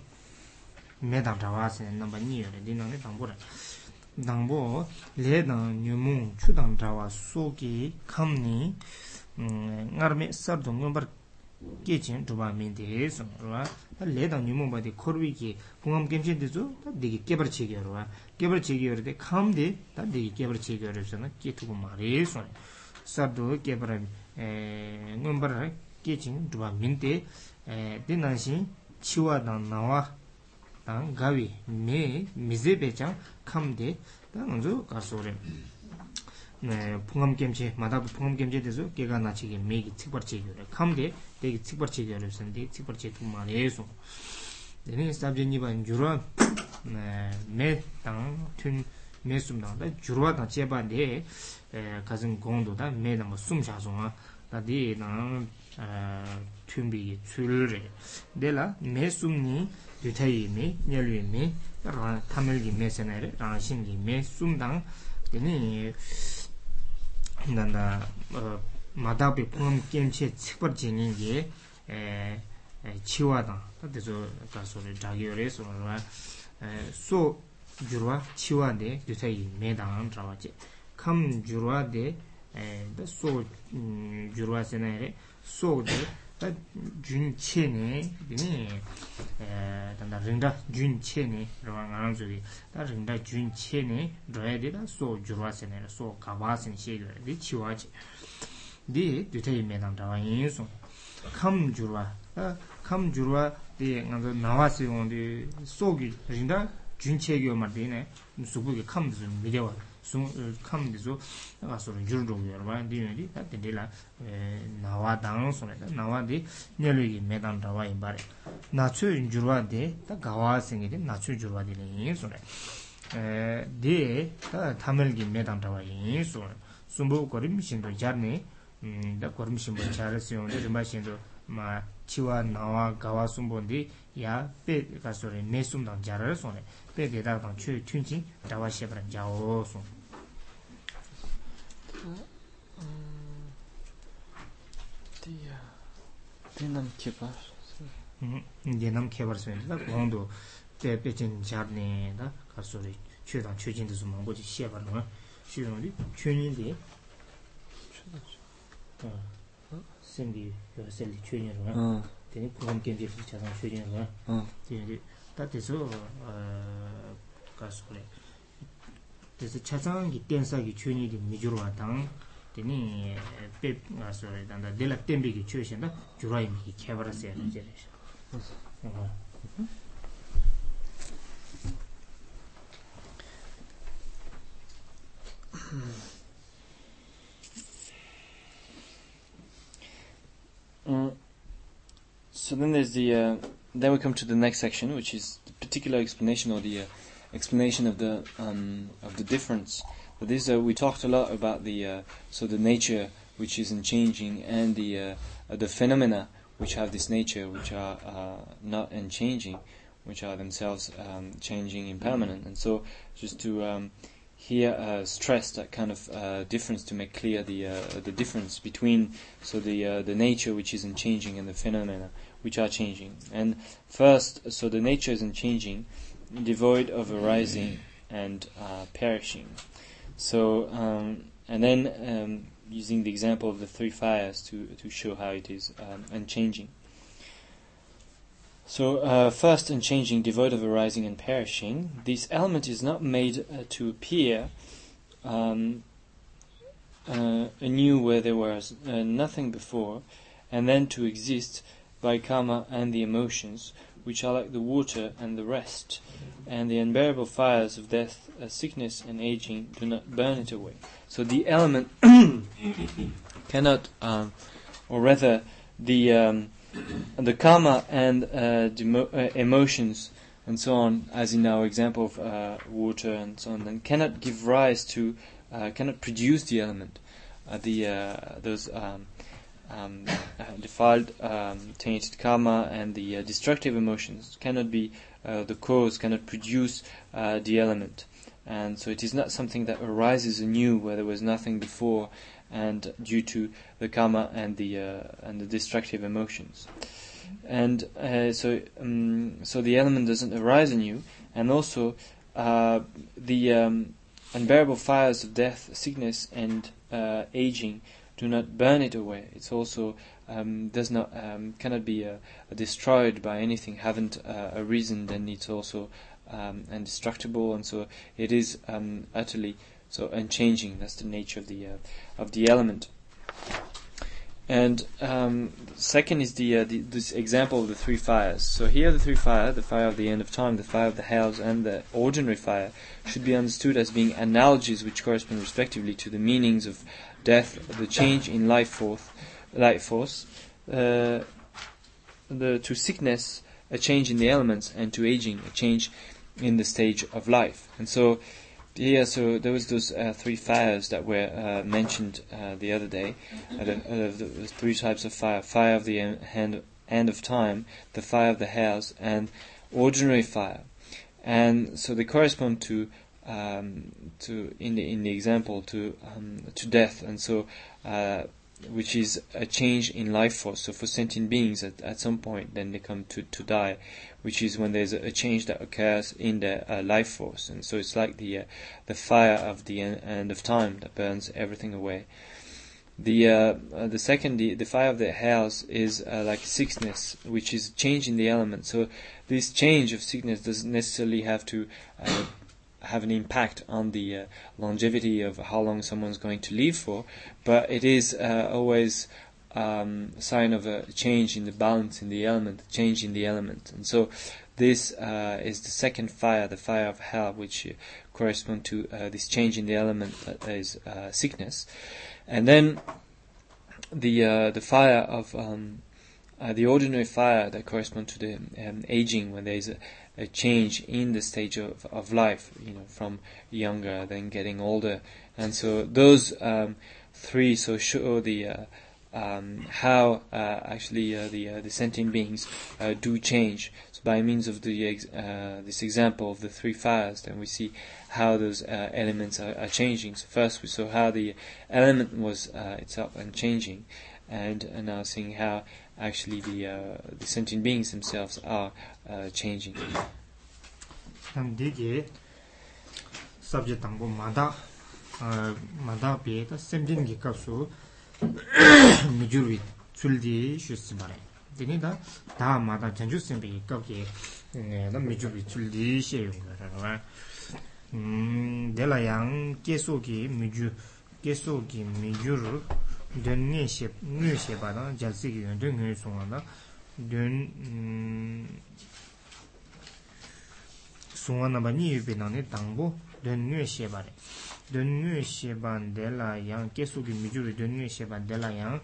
말 데라 연남바 니 소네 주미 에 계지 계수엠바 추니 데라 juruwa me pa tang geji ki wen pa tang wen pa tang teni juruwa me tang tawa se namba nyi yore di nang le tangbo ra tangbo le tang nyu mung chu tang tawa so ki kam ni ngar me sar tong ngon bar ge chen dhruwa me de song rwa le tang nyu mung ba di korwi ki pungam kem chen de zo ta digi kebar che ge rwa kebar che ge yore de kam de ta digi 되게 직벌체 연습선 되게 직벌체 도만 예수 되는 스탑제니 반 주로 메당 튼 메숨다 나 주로와 다 제반데 가슴 공도다 메나 뭐숨 자송아 나디 나 튠비 줄레 데라 메숨니 되타이미 녀르미 라 타밀기 메세나레 라신기 메숨당. 되니 난다 tumbi tsul re de la me sum ni dutayi me nyalwe me tamil gi me senare rangshin gi me sum dang deni nanda madabi pungam kemche tsikbar jini gi chiwa dang tate zo ka so re dhagyo re so rwa so jurwa chiwa de dutayi me dang rawa che kam jurwa de so jurwa senare so de 다 준체네 비니 에 단다 rinda 준체네 그런 거는 저기 다 rinda 준체네 드라이드다 소 주라세네 소 가바신 시를 리 치와지 디 뒤에 매당 다와 인소 캄 주라 캄 주라 디 나도 나와서 온디 소기 rinda 준체교 말이네 수부게 캄즈 미려와 sung kam dizu nga suru yur rung yorwa di yun di ta dindi la nawa dang sune nawa di nyalu yi me dang rawa yin bari na chu yurwa di ta gawa singi di na chu yurwa di yin sune di ta tamil gi me dang rawa yin sune sumbu korim shindo jarni dā kormi shimbo chāra siyōng dā rīmbā shindō mā chiwa nāwa gāwa sumbo ndī yā pē kā sōre nē sum dāng jārā rā sōne pē kē dā dāng chū tūn chīng dāwa shē parā jā wō sōng dī nām kē pār dī nām kē pār sōne dā kōng dō tē pē chīng jār nē dā kā sōre chū dāng chū chīng dā sō māngbō chī shē parā nō shū yōng dī chū nī dī chū dā chū sengi sengi chuenye rwa. Mm. Teni kuham kenji fu chasang chuenye rwa. Mm. Teni ta teso uh, kaso kore teso chasang ki tensa ki chuenye di mi jurwa tang. Teni uh, pe kaso kore tanda dela tenbi ki chuenye shenda jurwa imi ki kyabara se yana jere Hmm. So then there's the uh, then we come to the next section which is the particular explanation or the uh, explanation of the um, of the difference But this uh, we talked a lot about the uh, so the nature which is in changing and the uh, the phenomena which have this nature which are uh, not in changing, which are themselves um, changing impermanent. And so just to um, here uh, stress that kind of uh, difference to make clear the the difference between so the the nature which is in changing and the phenomena which are changing. And first, so the nature isn't changing, devoid of arising and perishing. So, um, and then um, using the example of the three fires to to show how it is um, unchanging. So, uh, first, unchanging, devoid of arising and perishing. This element is not made uh, to appear um, uh, anew where there was uh, nothing before, and then to exist by karma and the emotions, which are like the water and the rest, and the unbearable fires of death, uh, sickness, and aging do not burn it away. So the element cannot, um, or rather, the um, the karma and uh, demo- uh, emotions and so on, as in our example of uh, water and so on, then cannot give rise to, uh, cannot produce the element, uh, the those. Um, um, uh, defiled, um, tainted karma and the uh, destructive emotions cannot be uh, the cause, cannot produce the element. and so it is not something that arises anew where there was nothing before, and due to the karma and the uh, and the destructive emotions, and uh, so um, so the element doesn't arise anew, and also uh, the um, unbearable fires of death, sickness, and aging do not burn it away. It's also um, does not um, cannot be uh, destroyed by anything. Haven't uh, arisen, then it's also um, indestructible, and so it is um, utterly so unchanging. That's the nature of the uh, of the element. And um, second is the, uh, the, this example of the three fires. So here, the three fire, the fire of the end of time, the fire of the hells, and the ordinary fire, should be understood as being analogies which correspond respectively to the meanings of death, the change in life force, life force, uh, the to sickness, a change in the elements, and to aging, a change in the stage of life. And so yeah, so there was those uh, three fires that were uh, mentioned uh, the other day. The, the, three types of fire: fire of the end, end of time, the fire of the hells, and ordinary fire. And so they correspond to um, to in the in the example to um, to death. And so uh, which is a change in life force. So for sentient beings, at, at some point, then they come to, to die, which is when there's a, change that occurs in their uh, life force. And so it's like the uh, the fire of the en- end of time that burns everything away. The uh, uh the second, the, the fire of the hells is uh, like sickness, which is change in the element. So this change of sickness doesn't necessarily have to uh, have an impact on the uh, longevity of how long someone's going to live for, but it is uh, always um, sign of a change in the balance in the element, change in the element. And so this uh, is the second fire, the fire of hell, which uh, correspond to uh, this change in the element that is uh, sickness. And then the the fire of um, the ordinary fire that correspond to the um, aging, when there is a, a change in the stage of, of life, you know, from younger then getting older. And so those um, three so show the uh, um, how uh, actually uh, the uh, the sentient beings uh, do change. So by means of the ex- uh, this example of the three fires, then we see how those elements are, are, changing. So first we saw how the element was itself unchanging, and, and now seeing how actually the the sentient beings themselves are uh, changing. Tam de ge subject tang bo ma da ma da be ta sem din gi ka su mi jur wi chul di shu si ma re. De ni da da ma da chen ju sem bi ka ge ne da mi jur wi chul di she yu ga ra 음 dēlā yāng kēsō kī mīyū, kēsō kī mīyū rū, dēn ngē shē, ngē shē bā dā, jāl sī kī yōn, dēn ngē sō ngā dā, dēn sungwa namba ni yubi nangne tangbo dunnyue sheba re. Dunnyue sheba dela yang kesu ki mijuri dunnyue sheba dela yang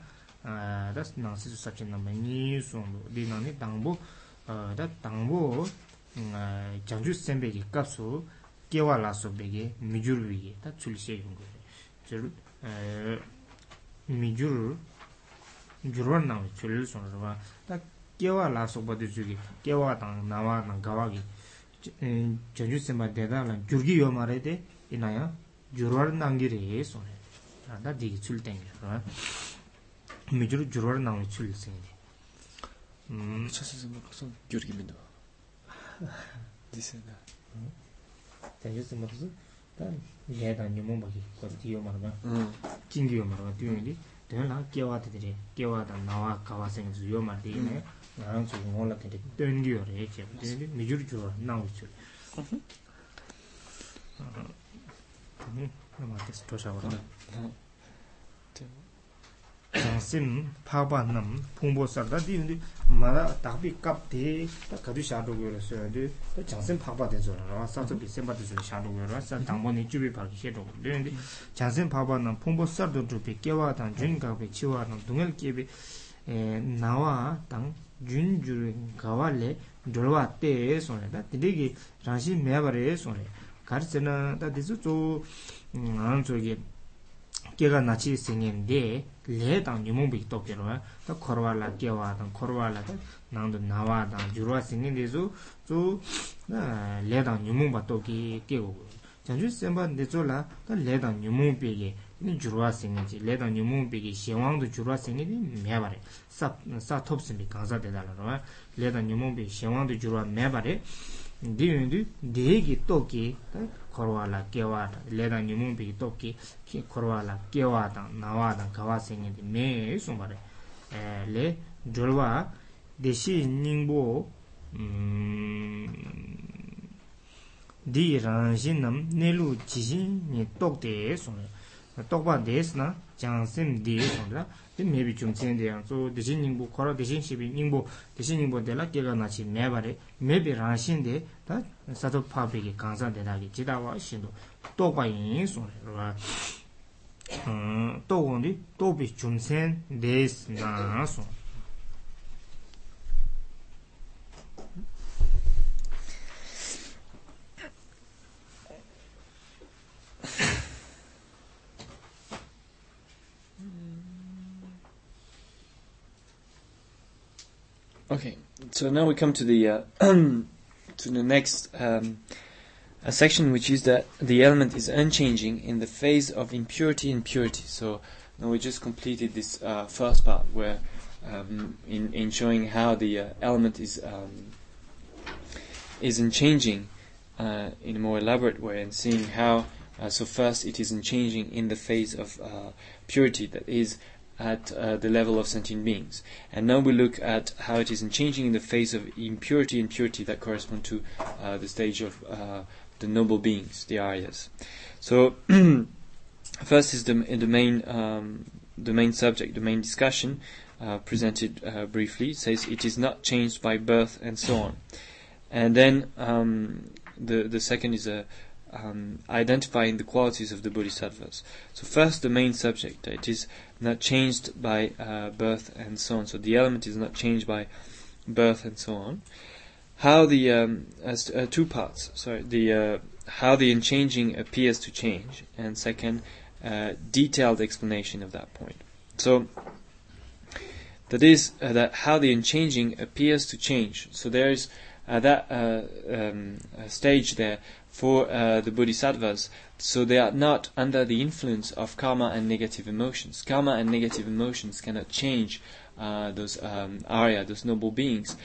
das nangsi su sabche namba ni sunglo di nangne tangbo da tangbo janju senbe ki kapsu kewa laso bege mijuri wige da tsuli she yungo re. Mijuri jurwa nangwe tsuli sunglo rwa da kewa laso badi zuge kewa tang nawa nang gawa ge janju semba deda la gyurgi yo mara de inaya gyurwar nangi re so ne mm. da mm. digi chul tengi ra mi gyur gyurwar nangi chul singi de chasa semba kusun gyurgi mendo disen da. Janju semba kusun da le da nyumon baki kwa di yo mara ba jingi yo mara ba di yo ni de la kiawa de de kiawa da nawa kawa sengi yo mara de inaya 나랑 좀 몰라 되게 땡기요래 이제 되게 미주르 줘 나오죠 어 음, 아마 테스트 샤워라. sim phaba nam phungbo sar da di ndi mara ta bi kap de ta ka du sha do go so de ta chang sim phaba de zo ra sa so bi sim ba de zo sha do go ra sa dang bo ni ju bi pa ki she do de ndi chang sim phaba nam phungbo sar do du bi ke wa dang jun ga bi chi wa nam dung el ke bi e na wa dang jun ju ri ga wa le do wa te so ne da jun juru gawa le dhulwa te sonre da dindegi rangshi mebare sonre karchana da dizu tso ngan mm, tsoge kega nachi singem de le dang nyumungbi topchirwa da korwa la kewa dang korwa la da nangdo nawa dang jurwa singem dizu tso le dang nyumungba topki kego janju senpa dizu la da le dang nyumungbi ge jurwa singem ji le dang nyumungbi ge shewangdo jurwa singem di mebare sā tōpsīmbi kānsā tētā lā rōwa lētā nyōmōmbi shēwāndu jirwa mē bārē dī yuñdū dēhī kī tōp kī korwa lā kiawā tā lētā nyōmōmbi kī tōp kī korwa lā kiawā tā nāwā tā kawā sēngi tī mē sōng bārē lē jirwa dēshī nyingbō dī rāngshī nam nēlū jīshī nī tōk tē sōng tōkpa dēs na jāngsīm dē sōng yin mebi chum tsende yang. So deshin ningbo kora deshin shibi ningbo deshin ningbo dela kega nachi mebare mebi ranshin de da sato papi ki kansa dedagi jidawa shindo tokpa yin son rwa tokon mm, di topi chum tsen des na son Okay, so now we come to the uh, to the next um, section, which is that the element is unchanging in the phase of impurity and purity. So now we just completed this uh, first part, where um, in in showing how the uh, element is um, is unchanging uh, in a more elaborate way, and seeing how. Uh, so first, it is unchanging in the phase of uh, purity, that is at uh, the level of sentient beings. And now we look at how it is changing in the phase of impurity and purity that correspond to uh, the stage of uh, the noble beings, the Aryas. So, first is the, the main um, the main subject, the main discussion uh, presented uh, briefly. It says it is not changed by birth and so on. And then um, the the second is a um, identifying the qualities of the bodhisattvas. So first, the main subject. It is not changed by uh, birth and so on. So the element is not changed by birth and so on. How the um, as uh, two parts. Sorry, the uh, how the unchanging appears to change, and second, uh, detailed explanation of that point. So that is uh, that how the unchanging appears to change. So there is uh, that um, stage there for uh, the bodhisattvas, so they are not under the influence of karma and negative emotions. Karma and negative emotions cannot change uh, those um, arya, those noble beings.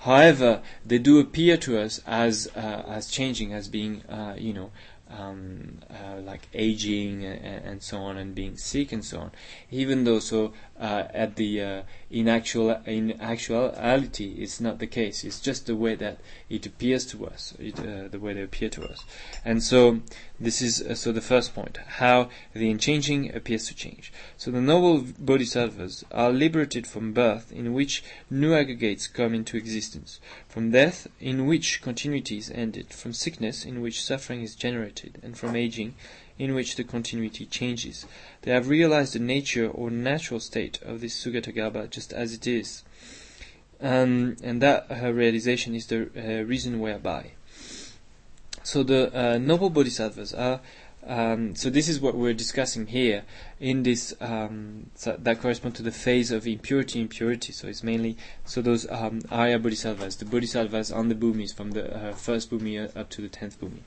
However, they do appear to us as uh, as changing, as being, uh, you know, um, uh, like aging and, and, so on, and being sick and so on. Even though, so uh, at the in actual in actuality, it's not the case. It's just the way that it appears to us, it, uh, the way they appear to us. And so, this is uh, so the first point: how the unchanging appears to change. So the noble bodhisattvas are liberated from birth, in which new aggregates come into existence, from death, in which continuity is ended, from sickness, in which suffering is generated, and from aging, in which the continuity changes. They have realized the nature or natural state of this Sugatagarbha just as it is. Um, and that uh, realization is the uh, reason whereby. So the uh, noble bodhisattvas are um, so this is what we're discussing here in this um, so that correspond to the phase of impurity impurity. So it's mainly so those um, Arya bodhisattvas, the bodhisattvas on the bhumis from the uh, first bhumi up to the tenth bhumi,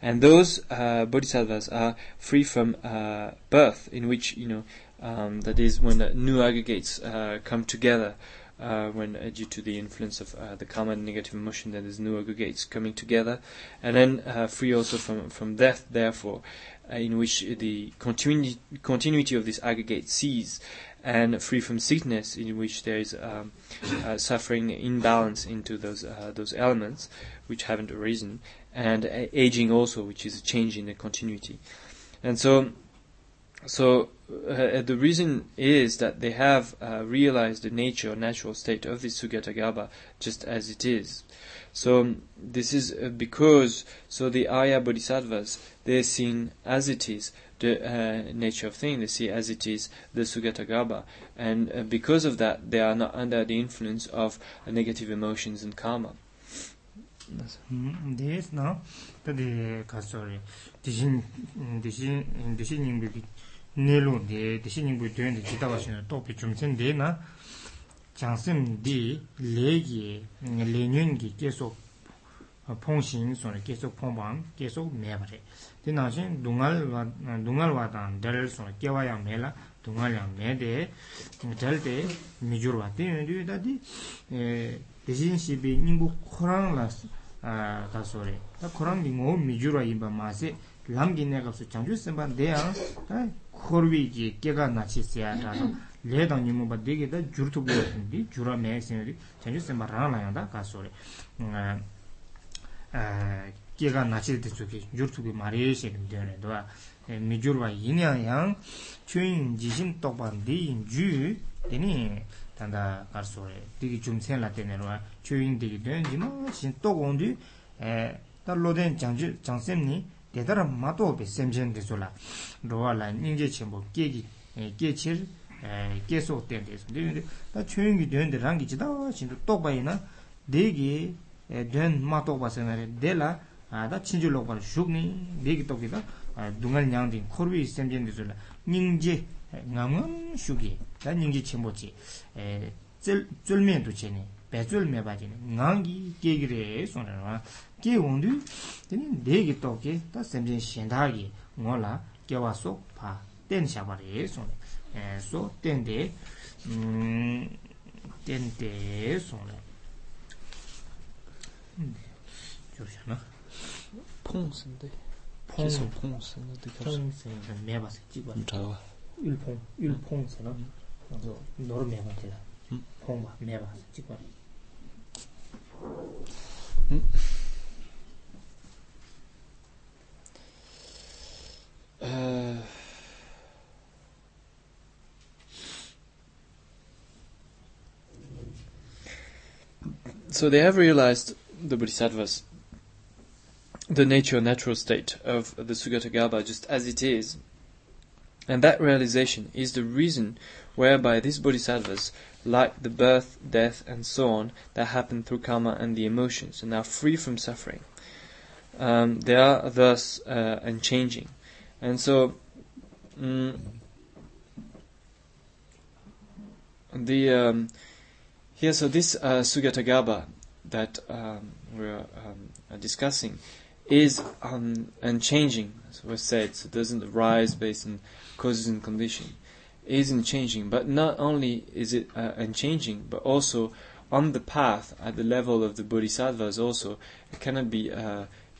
and those uh, bodhisattvas are free from uh, birth, in which you know um, that is when new aggregates uh, come together uh, when uh, due to the influence of uh, the karma and negative emotion, then there's new aggregates coming together, and then uh, free also from from death. Therefore, uh, in which the continu- continuity of this aggregate cease, and free from sickness, in which there is um, uh, suffering imbalance into those those elements which haven't arisen, and aging also, which is a change in the continuity, and so so uh, the reason is that they have uh, realized the nature natural state of this Sugatagarbha just as it is. So this is uh, because so the Arya Bodhisattvas they're seen as it is the uh, nature of thing. They see as it is the Sugatagarbha, and uh, because of that they are not under the influence of negative emotions and karma. This now, the this nilu de deshi ningbu tuyende jitawa shino topi chumsen de na jansim di legi lenyun ki keso pongshin sona keso pongpang keso mebare di nanshin dungal wadan del sona kewa yang me la dungal yang me de del de mijur wad di yundu da di deshi shibi ningbu korang la da sore da korang di ngo mijur wa inba ma se 다디 에 대신 시비 닝부 코랑라 아 다소레 다 코랑 닝고 미주르와 임바 마세 람기 내가서 장주 선반 대야 다 코르비기 깨가 나치세야 다도 레당 님모 바데게다 주르토 보는디 주라 매세리 장주 선반 라나야다 가소레 kiega nachil di tsuki yur tsuki mariye shekin diyane dwa mi gyurwa yinyang yang chuyin jishin tokpan di yin ju dini tanda kar sore digi chumsen la tene rwa chuyin digi diyan jima shin tok ondi ta loden changsem ni dedara mato be semchen di zula rwa la nyingje chenpo kiegi kiechir kieso ten di zun ta chuyin gi diyan di rangi chida shin tokpa ina digi diyan mato ba senare de la 다 친주 로컬 슈그니 베기 토기다 둥알 냥디 코르비 셈젠 디줄라 닝제 남은 슈기 다 닝제 쳔보지 에 쫄면도 제네 배줄 매바지네 낭기 깨기래 손으로 깨 온디 되니 네기 토기 다 셈젠 신다기 뭐라 깨와서 파 땡샤바리 손 에소 땡데 음 땡 kye wangdu teni degi toki ta semchen shendagi ngo la kyewa so pa ten shabari song e, so ten de mm, ten de song la jorshana pong sen de pong sen pong sen de pong sen de meba se jibwa chawa ul pong ul pong sen la noro meba te la. Pong ba meba se jibwa Uh, so they have realized the bodhisattvas the nature natural state of the Sugatagarbha just as it is. And that realization is the reason whereby these bodhisattvas, like the birth, death, and so on that happen through karma and the emotions, and are free from suffering. Um, they are thus uh, unchanging. And so, mm, the um, here, so this uh, Sugatagarbha that um, we're um, discussing is un- unchanging, as was said, so it doesn't arise based on causes and condition, is unchanging. But not only is it uh, unchanging, but also on the path at the level of the bodhisattvas also, it cannot be uh,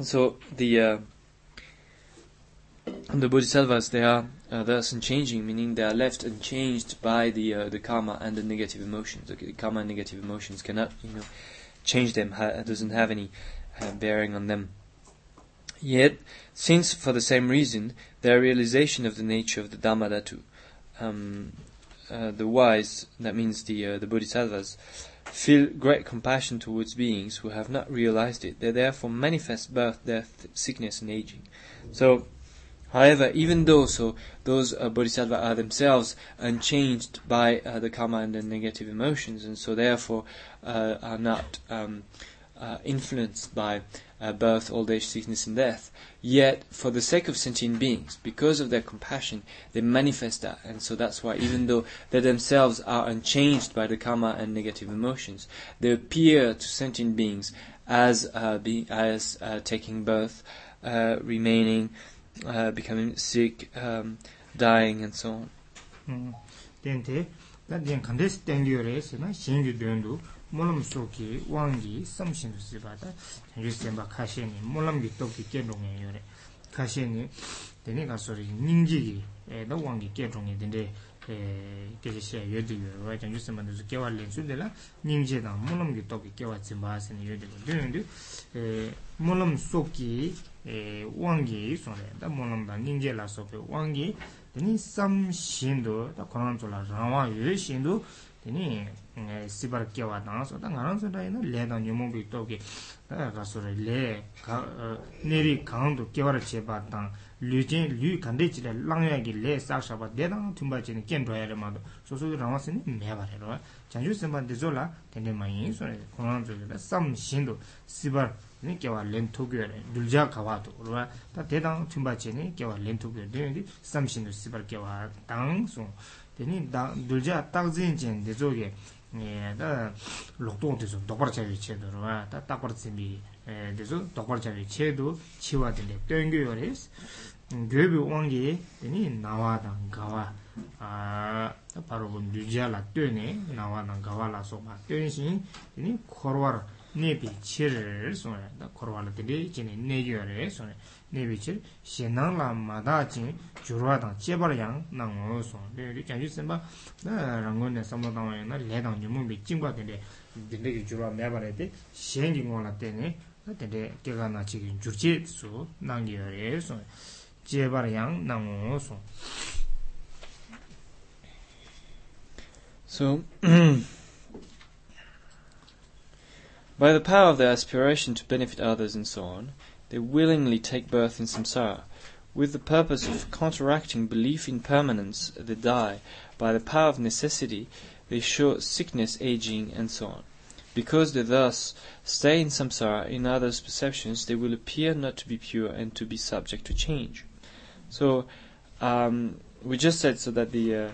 So the uh, the bodhisattvas they are uh, thus unchanging, meaning they are left unchanged by the uh, the karma and the negative emotions. The karma and negative emotions cannot you know change them. Ha- doesn't have any uh, bearing on them. Yet, since for the same reason, their realization of the nature of the Dharmadhatu, um, uh, the wise, that means the uh, the bodhisattvas, feel great compassion towards beings who have not realized it. They therefore manifest birth, death, sickness, and aging. So, however, even though so those uh, bodhisattvas are themselves unchanged by uh, the karma and the negative emotions, and so therefore uh, are not um, uh, influenced by uh, birth, old age, sickness, and death. Yet, for the sake of sentient beings, because of their compassion, they manifest that. And so that's why, even though they themselves are unchanged by the karma and negative emotions, they appear to sentient beings as uh, being as uh, taking birth, uh, remaining, uh, becoming sick, um, dying, and so on. 음. 덴테 다디엔 칸데스 땡기요레스나 신규된도 몰람 소키 왕기 섬신도 쓰바다 전주sem바 카시니 몰람기 똑기 깨롱에 요래 카시니 데니 가소리 닝지기 에도 왕기 깨롱에 된데 에 계시에 여디요 와 전주sem바도 깨왈 렌수데라 닝제다 몰람기 똑기 깨와 짐바스니 여디고 되는데 에 몰람 소키 에 왕기 소래 다 몰람다 닝제라 소페 왕기 데니 섬신도 다 코난줄라 라와 유신도 teni eh, sibar kiawa tanga so ta ngarang so ta ina le tang nyomobi toki ta kaso re le eh, neri kaangdo kiawa ra cheba tang lu jen lu kande chile langya ki le sak shaba de tang tumba chini ken dhwaya re mado so so ki rangwa sini meba re rwa chanchu simba dezo la teni ma yin so re kurang zo la sam shindo sibar kiawa len tokyo re dulja kawa to rwa ta de tang tumba chini kiawa len tokyo de sam shindo sibar kiawa tang so. 되니 둘자 딱진 진 대조게 예다 녹동 대조 독벌 자위 체도로 다 딱벌 준비 대조 독벌 자위 체도 치와 된데 땡겨요레스 교비 온게 되니 나와다 가와 아 바로 본 둘자라 되네 나와다 가와라 소마 되니 되니 코르와 nebi chir sōne, dā korwa lā tēne jīne negyō rē sōne, nebi chir shenāng lā mādā jīn jūrwa dāng chebar yāng nā ngō sōne, dē rī kiāngshū sēmbā rānggō nē sāmbā dāng wā yāng nā lē dāng nyūmū bī jīngbā tēne dēne kī jūrwa mē bā rē tē shēng kī ngō lā tēne tēne kēgā nā chī kī jūr chē sō nāng kī rē sōne, chebar yāng nā ngō sōne So, by the power of their aspiration to benefit others and so on, they willingly take birth in samsara. With the purpose of counteracting belief in permanence, they die. By the power of necessity, they show sickness, aging, and so on. Because they thus stay in samsara, in others' perceptions, they will appear not to be pure and to be subject to change. So, um, we just said so that the uh,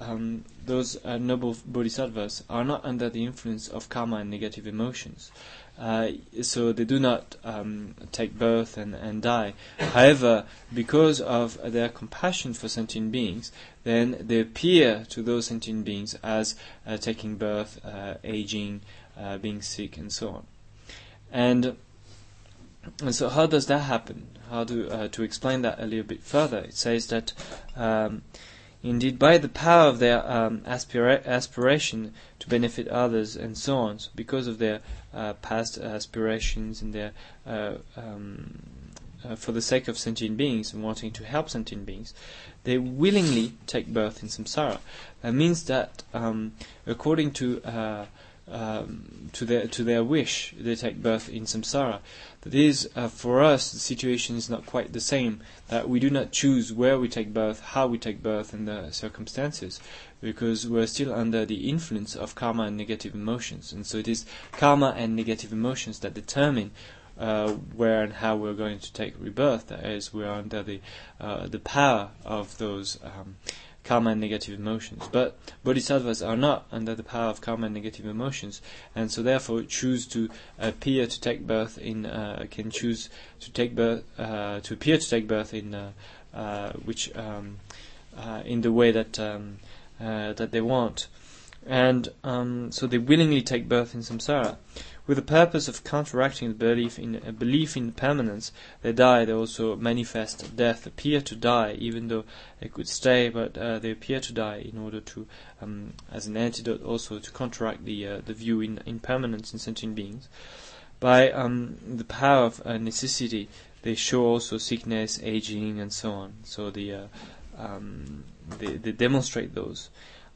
um, those uh, noble bodhisattvas are not under the influence of karma and negative emotions. Uh, so they do not um, take birth and, and die. However, because of their compassion for sentient beings, then they appear to those sentient beings as uh, taking birth, uh, aging, uh, being sick, and so on. And, and so, how does that happen? How do uh, to explain that a little bit further? It says that. Um, Indeed, by the power of their um, aspira- aspiration to benefit others and so on, so because of their uh, past aspirations and their uh, um, uh, for the sake of sentient beings and wanting to help sentient beings, they willingly take birth in samsara. That means that, um, according to uh, um, to their to their wish, they take birth in samsara. That is, uh, for us, the situation is not quite the same. That we do not choose where we take birth, how we take birth, and the circumstances, because we're still under the influence of karma and negative emotions, and so it is karma and negative emotions that determine. Uh, where and how we're going to take rebirth, that is, we're under the uh, the power of those um, karma and negative emotions. But bodhisattvas are not under the power of karma and negative emotions, and so therefore choose to appear to take birth in, uh, can choose to take birth, uh, to appear to take birth in, uh, uh which, um, uh, in the way that, um, uh, that they want. And um, so they willingly take birth in samsara. With the purpose of counteracting the belief in uh, belief in permanence, they die. They also manifest death, appear to die, even though they could stay, but uh, they appear to die in order to, um, as an antidote, also to counteract the uh, the view in impermanence in sentient beings. By um, the power of uh, necessity, they show also sickness, aging, and so on. So the uh, um, they, they demonstrate those.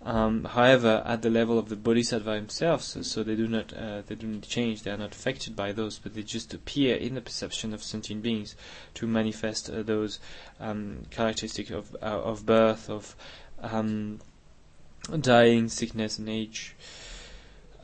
Um, however, at the level of the bodhisattva himself, so, so they do not uh, they do not change. They are not affected by those, but they just appear in the perception of sentient beings to manifest uh, those um, characteristics of uh, of birth, of um, dying, sickness, and age.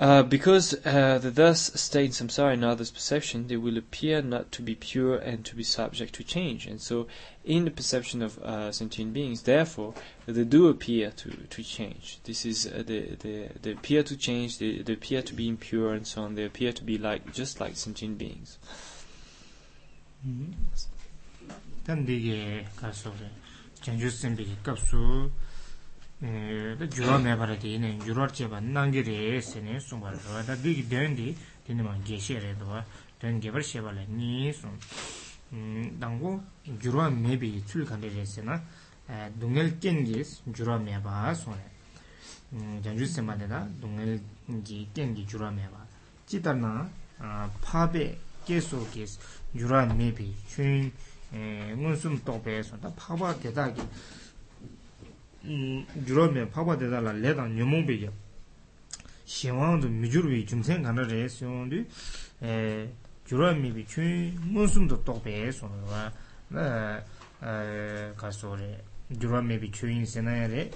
Uh, because uh, they thus stay in samsara in others' perception, they will appear not to be pure and to be subject to change. And so, in the perception of uh, sentient beings, therefore, they do appear to, to change. This is uh, they, they, they appear to change. They, they appear to be impure and so on. They appear to be like just like sentient beings. Mm-hmm. gyurwa mebara di ina gyurwar cheba nangi re sene sungpa rwa da digi den di dini ma geshe re dwa den gebar sheba la ni sung dangu gyurwa mebi tsuli kante re sena dungel kengi gyurwa meba sung re janju sema de da dungel gi kengi gyurwa meba chitar na pabe keso kes gyurwa mebi chun ngun sum tokpe sung da paba teta ki gyuro me pakwa deda la le dang nyumung pe ge. Shenwang zu mijur we jumsen gana re siong du e, gyuro me bi chun munsum to tok pe song wa na e, ka so re gyuro me bi chun se na re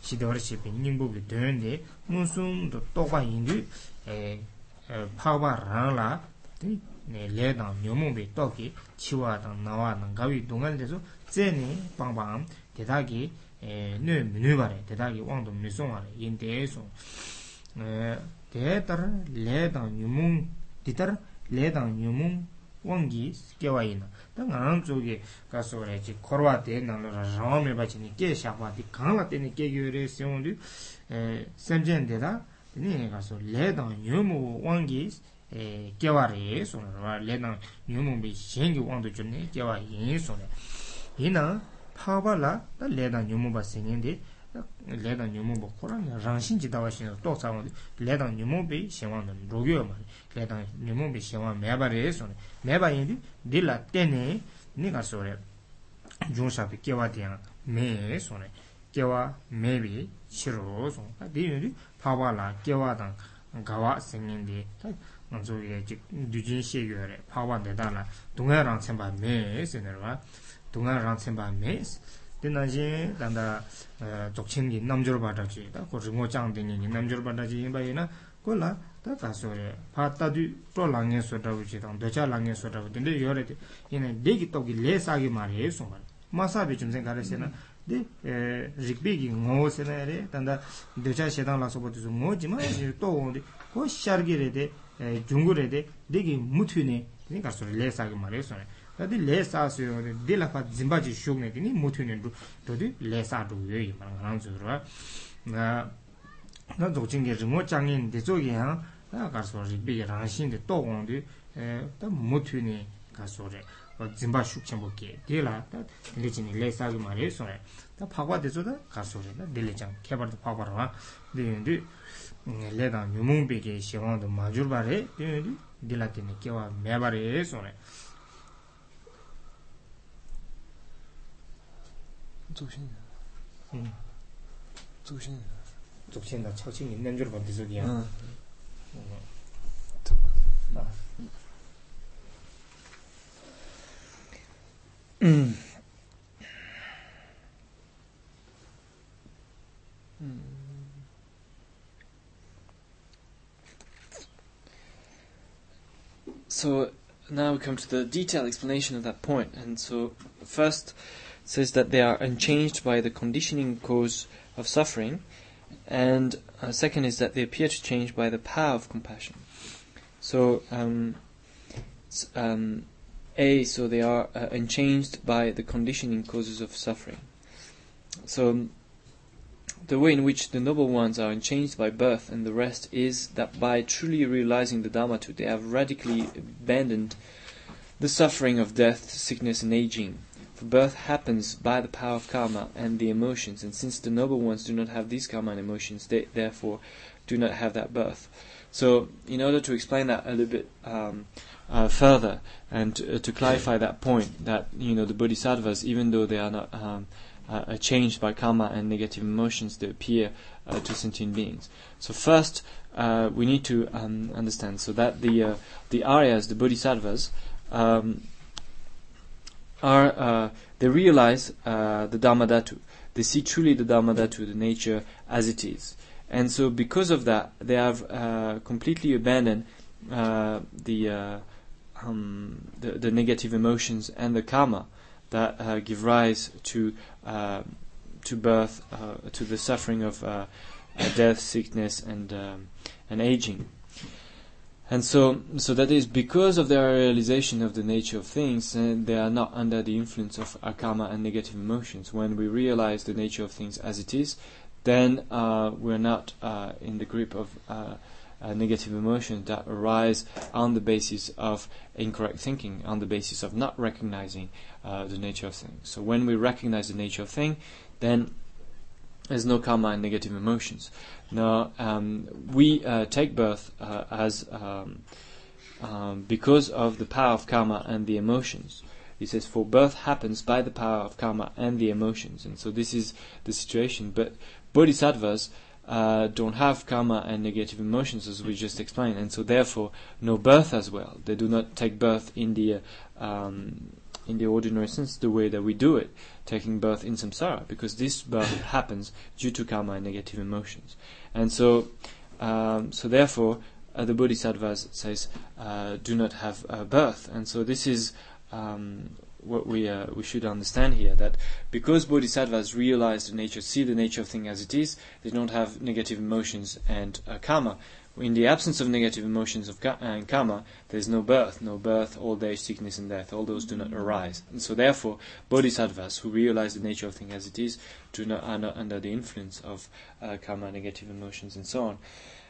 shi de war shi pe nyingbo ge den de munsum to tok ba yin du e, pakwa rang la le dang nyumung pe tok ge chiwa dang nawa dang gawi dungan de zo zeni pang pang deda ge nö minu gare, tedagi wangdo misung gare, yin dee sung. Dee tar le dang nyumung, di tar le dang nyumung wangi kewa ina. Da nga rang tsoge kaso gare, chi korwa dee nang lo rangwa me bachi ni ke shakwa, di kang la teni ke gyo re siong du, semchen dee da, teni kaso le dang nyumung wangi kewa re sung, le dang nyumung bi shengi wangdo chuni kewa yin sung. Ina, 서 그래지 코로아 때 나는 라오메 바치니 깨샤바디 강라 때니 깨교레 시온디 에 샘젠데다 니 가서 레당 녀몽 왕기 에 깨와레 소나 레당 녀몽 비 신기 왕도 주네 깨와 인 소네 이나 파발라 다 레당 녀몽 바 생인데 레당 녀몽 보 코란 랑신 지다와 신 또사고 레당 녀몽 비 신왕은 로교 말 레당 녀몽 비 신왕 매바레 소네 매바인디 딜라 때네 니가 소레 중샤비 깨와디야 매 소네 깨와 매비 치로 소 디니 파발라 깨와당 가와 생인데 먼저 이제 뉴진 시에요래 파와 내다라 동해랑 첨바 메스네라 동해랑 첨바 메스 되나지 단다 적친기 남주로 받아지 그 르모 장되니 남주로 받아지 임바이나 콜라 다 가서래 파타디 프로랑에 소다우지 당 대차랑에 소다우 근데 요래 이네 데기 떡이 레사기 말해 소말 마사비 좀 생각하세요 데 릭비기 ngosenaere tanda decha shedang la sobo tsu ngo jima to onde ko shargire jungure de degi mutu ne ni ka sore le sa ge mare sore da di le sa so yo de la fa zimba ji shug ne ni mutu ne du do di le sa du yo yi ma nga zo ro na na zo jing ge ri mo chang yin de zo ge ha na ka so ri bi ge ran xin de to gong de e da mutu ne ka sore zimba shug chen bo ge de la da le ji ni le sa ge mare sore da pa gwa de zo da ka sore da de le chang ke bar da pa bar wa de de 레다 뉴몽베게 시원도 마주르바레 데디 딜라티네 케와 메바레 소네 조신 음 조신 조신다 처친 있는 줄 본데 저기야 음 음 So now we come to the detailed explanation of that point. And so first says that they are unchanged by the conditioning cause of suffering, and uh, second is that they appear to change by the power of compassion. So um, um, a so they are uh, unchanged by the conditioning causes of suffering. So the way in which the noble ones are unchanged by birth and the rest is that by truly realizing the Dharmatu, they have radically abandoned the suffering of death, sickness, and aging. For birth happens by the power of karma and the emotions, and since the noble ones do not have these karma and emotions, they therefore do not have that birth. So, in order to explain that a little bit um, uh, further and to, uh, to, clarify that point, that you know the bodhisattvas, even though they are not um, uh, changed by karma and negative emotions they appear uh, to sentient beings. So first, uh, we need to um, understand so that the uh, the Aryas, the Bodhisattvas, um, are uh, they realize uh, the Dharmadhatu. They see truly the Dharmadhatu, the nature as it is, and so because of that, they have completely abandoned the, um, the the negative emotions and the karma that uh, give rise to uh, to birth, uh, to the suffering of uh, uh, death, sickness, and um, and aging. And so, so that is because of their realization of the nature of things, and they are not under the influence of karma and negative emotions. When we realize the nature of things as it is, then we're not in the grip of uh, negative emotions that arise on the basis of incorrect thinking, on the basis of not recognizing uh, the nature of things. So when we recognize the nature of thing, then there's no karma and negative emotions. Now um, we uh, take birth uh, as um, um, because of the power of karma and the emotions. He says, for birth happens by the power of karma and the emotions, and so this is the situation. But bodhisattvas uh, don't have karma and negative emotions, as we just explained, and so therefore no birth as well. They do not take birth in the um, in the ordinary sense, the way that we do it, taking birth in samsara, because this birth happens due to karma and negative emotions, and so um, so therefore uh, the Bodhisattvas says uh, do not have uh, birth, and so this is um, what we uh, we should understand here that because bodhisattvas realize the nature, see the nature of thing as it is, they don't have negative emotions and uh, karma. In the absence of negative emotions of ka- and karma, there is no birth, no birth, old age, sickness, and death. All those do not arise, and so therefore, bodhisattvas who realize the nature of things as it is do not are not under the influence of uh, karma, negative emotions, and so on.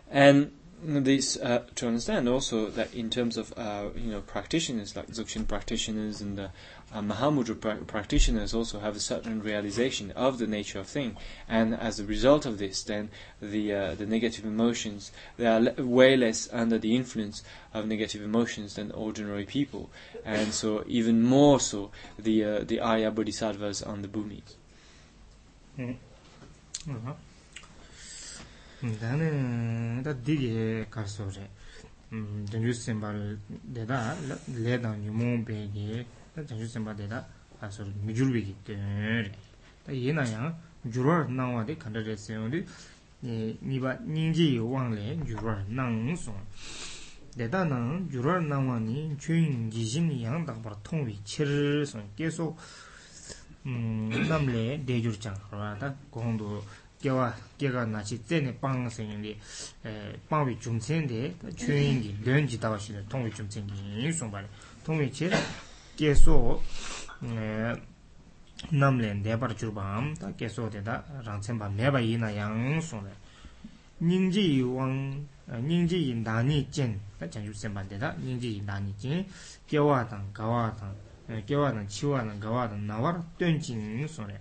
And this uh, to understand also that in terms of uh, you know practitioners like Dzogchen practitioners and the uh, Mahamudra pra- practitioners also have a certain realization of the nature of thing, and as a result of this, then the uh, the negative emotions they are le- way less under the influence of negative emotions than ordinary people, and so even more so the uh, the Arya Bodhisattvas on the bhumis. Uh-huh. 다 dāne dā dīgī kār sō rē dāngyū sēmbā dēdā lē dā nyūmō bēgī dā dāngyū sēmbā dēdā kār sō rē mīchūr bēgī dēn rē dā yē nā yā jūrwār nāng wā dē kāndā rē sē yō dī nīpa nīngjī wāng lē jūrwār nāng sō dēdā nāng jūrwār nāng wā nī chūyīng gīshīm yāng dā pār tōng wī chīr sō kē sō nām lē dē jūr chāng rā dā gōng dō kiawa kiaga nachi tsene pang sengi eh, pangwi chumtsendi chuyingi lenji tawa shida tongwi chumtsengi yin songbali tongwi che keso eh, namlen debar churbam ta keso deda rangtsenpa meba yina yang songbali nyingji wang eh, nyingji yin dani jen ta chanchu senpa deda nyingji yin dani jen kiawa tang gawa tang kiawa tang chiwa tang gawa tang nawar tuan jing songbali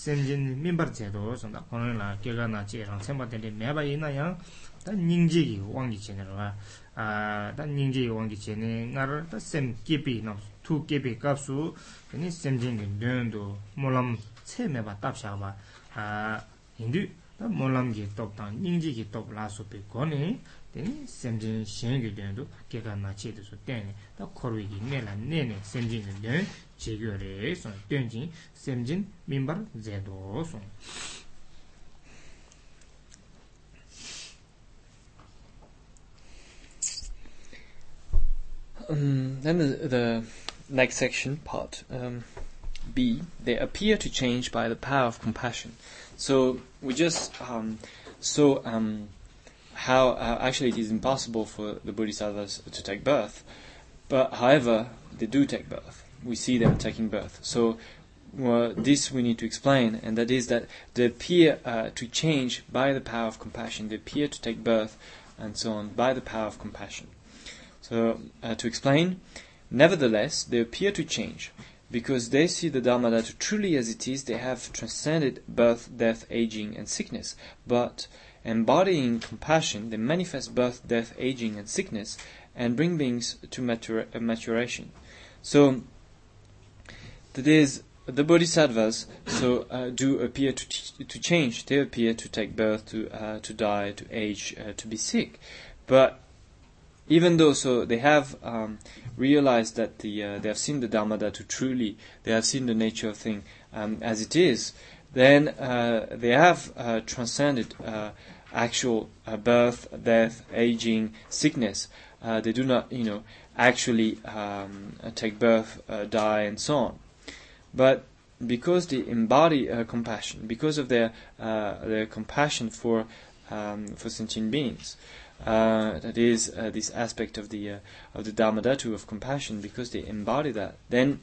senjin mimbar 제도 sonda kono la kega na che rang semba tende meba ina yang ta nyingje gi wangi chene ra ta nyingje gi wangi chene ngar ta sem kepi na tu kepi kapsu kani senjin gi dön do molam che meba tap sha ba. Hindu ta molam gi top ta nyingje gi top la su pe koni teni semjin shen gi den do kega na che de su ten ta korwi gi ne la ne ne semjin gi den che re son. Ten jin mimbar zedo son. Um, then the, the next section, part um, B, they appear to change by the power of compassion. So we just um, saw um, how uh, actually it is impossible for the bodhisattvas to take birth, but however they do take birth. We see them taking birth. So well, this we need to explain, and that is that they appear uh, to change by the power of compassion. They appear to take birth, and so on, by the power of compassion. So, uh, to explain, nevertheless, they appear to change because they see the Dharmadhatu truly as it is. They have transcended birth, death, aging, and sickness. But embodying compassion, they manifest birth, death, aging, and sickness, and bring beings to matura- uh, maturation. So, that is the bodhisattvas so uh, do appear to ch- to change. They appear to take birth, to uh, to die, to age, uh, to be sick. But even though so they have um, realized that the uh, they have seen the Dharmadhatu truly, they have seen the nature of thing um, as it is, then uh, they have uh, transcended uh, actual birth, death, aging, sickness. They do not, you know, actually um, take birth, die, and so on. But because they embody compassion, because of their their compassion for um, for sentient beings, uh, that is uh, this aspect of the uh, of the Dharmadhatu of compassion, because they embody that, then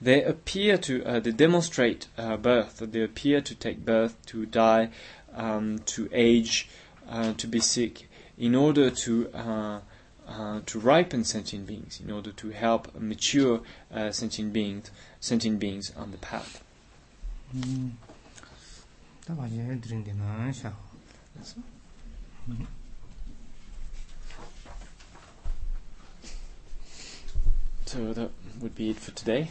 they appear to uh, they demonstrate uh, birth. They appear to take birth, to die, um, to age, uh, to be sick, in order to uh, uh, to ripen sentient beings, in order to help mature uh, sentient beings, sentient beings on the path. Mm. So that would be it for today.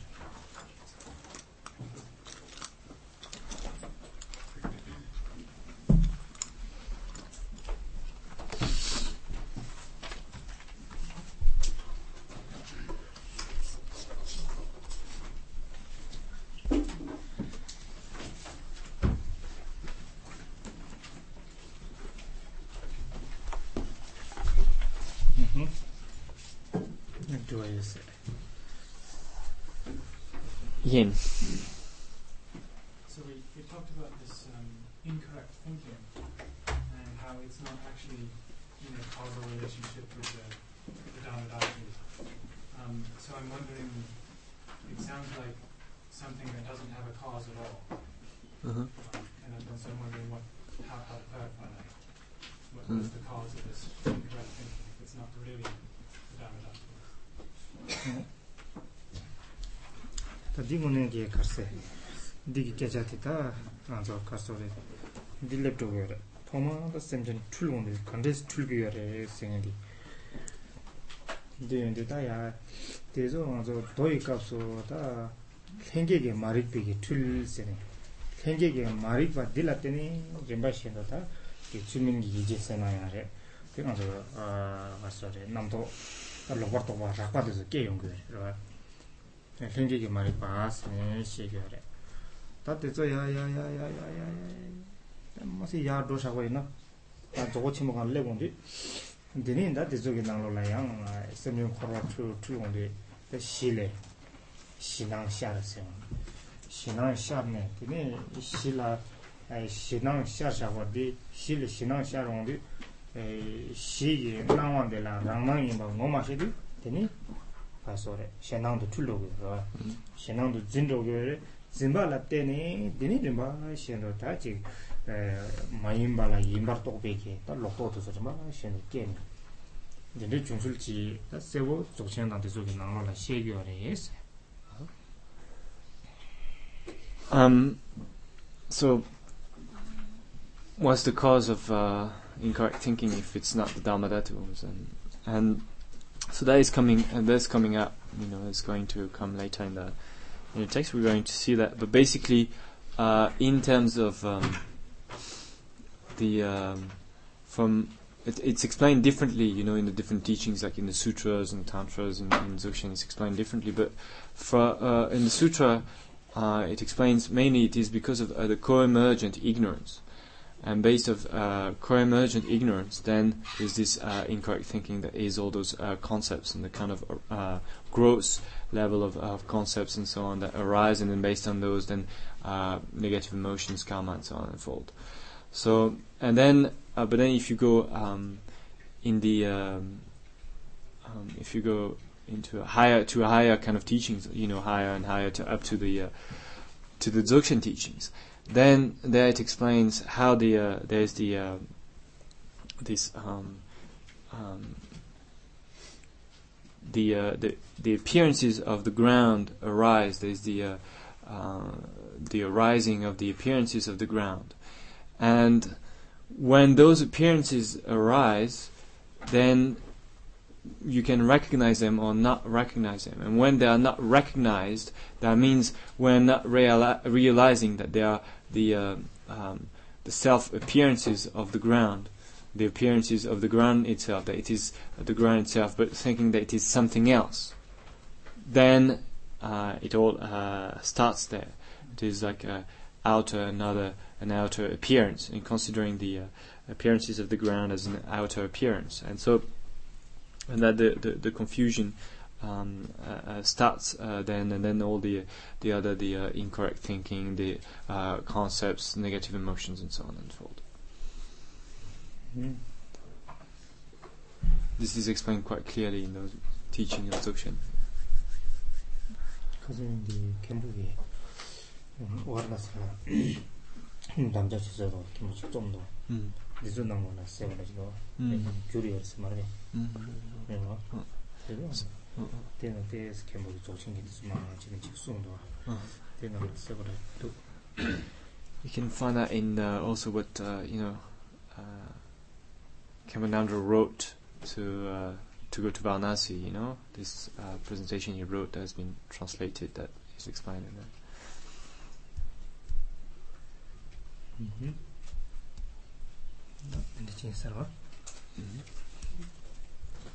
yin So we, we talked about this um, incorrect thinking and how it's not actually in a causal relationship with the, the Dharmadhatu. Um, so I'm wondering, it sounds like something that doesn't have a cause at all. uh-huh. Um, and I'm, so I'm wondering what, how, how to clarify that. What was Mm. the cause of this incorrect thinking if it's not really the 디군에 게 가세 디기 제자티다 안저 가서레 딜랩도 거라 포마다 샘전 툴군데 컨데스 툴비여레 생기 근데 다야 대조 먼저 도이 값소다 생계게 마릭비게 툴세네 생계게 마릭바 딜라테니 렘바시엔다 게 주민기 이제 세나야레 그래서 아 맞서레 남도 로버토 와 라파데서 게 연구해 그래 생기게 말이 봐스네 시겨래 다때서 야야야야야야야 뭐시 야 도사고 있나 다 저거 치면 갈래 본디 근데 나 저기 나로라양 세면 코라 투 투온데 그 시래 신앙 샤르세 신앙 샤네 근데 시라 에 신앙 샤샤고디 실 신앙 샤롱디 에 시기 나wan데라 랑망이 뭐 뭐마시디 되니 파소레 신앙도 틀로고 신앙도 진도고 진바라 때니 디니 dimba 신도 다지 에 마임바라 임바 똑베게 또 로토도 저마 신도 게니 근데 중술지 세고 조천한테 저기 나와라 시겨레스 Um, so, what's the cause of uh, incorrect thinking if it's not the Dharma Dhatu's? And, and so that is coming, and that's coming up. You know, it's going to come later in the in the text. We're going to see that, but basically, uh, in terms of um, the um, from it, it's explained differently. You know, in the different teachings, like in the sutras and tantras and in Dzogchen, it's explained differently. But for uh, in the sutra, uh, it explains mainly it is because of uh, the co-emergent ignorance. And based of uh, co-emergent ignorance, then there's this uh, incorrect thinking that is all those uh, concepts and the kind of uh, gross level of, of concepts and so on that arise, and then based on those, then uh, negative emotions, karma, and so on unfold. So, and then, uh, but then if you go um, in the, um, um, if you go into a higher to a higher kind of teachings, you know, higher and higher to up to the to the Dzogchen teachings. Then there it explains how the uh, there's the uh, this um, um, the, uh, the the appearances of the ground arise. There's the uh, uh, the arising of the appearances of the ground, and when those appearances arise, then you can recognize them or not recognize them. And when they are not recognized, that means we're not reali- realizing that they are the uh, um, the self appearances of the ground, the appearances of the ground itself, that it is the ground itself, but thinking that it is something else. Then uh, it all uh, starts there. It is like a outer another an outer appearance, and considering the uh, appearances of the ground as an outer appearance, and so and that the the, the confusion um, uh, uh, starts uh, then, and then all the the other the uh, incorrect thinking, the uh, concepts, negative emotions, and so on unfold. This is explained quite clearly in those teachings of Dzogchen. 가슴이 캠북이 와르나스 남자 주제로 김치 좀더 Mm. 리조 나오나 세버지고 Mm. 교리였어 말이야 Mm. 내가 어. 그래서 Uh, 때는 때에서 캠북이 조칭이 있으면 지금 직송도 uh. 때는 세버를 또 You can find that in uh, also what uh, you know. Uh, Kamanandra wrote to uh, to go to Varanasi. You know, this uh, presentation he wrote has been translated. That is explained in there.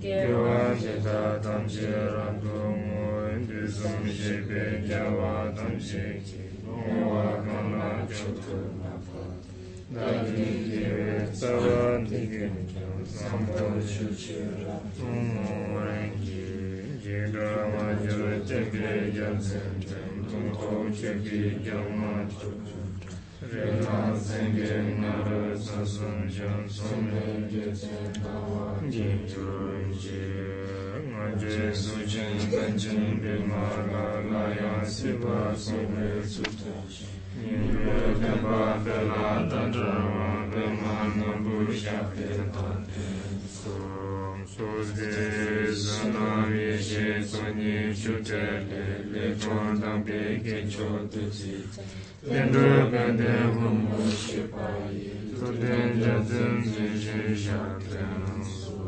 Gyewa jeta tamche randu mo endu sum jebe gyawa tamche ki Mwa kama chotu napa Dagi gyewe tsawa nige sampo chuchi ratu mo rengi Jega ma jyo tebe gyatsen ten tumko chebi gyama chotu Rima Tsenge Nara Sasun Jam Sumen Jetsen Tawa Jitu Nji Nga Je Suchen Kanchen Bima La Laya Siva Sume Suta Nyingwe Pemba Pela Tantrawa Pema Nambu Shakte Tante Som Sosde Zana Vishe Sonye Chutele Lekon Dambi Kecho Tutsi Tante Soni Chute Le Le Tuan Dampe Kecho Tutsi Tendra Gande Humu Shipai Tuden Jatun Zishi Shaten Su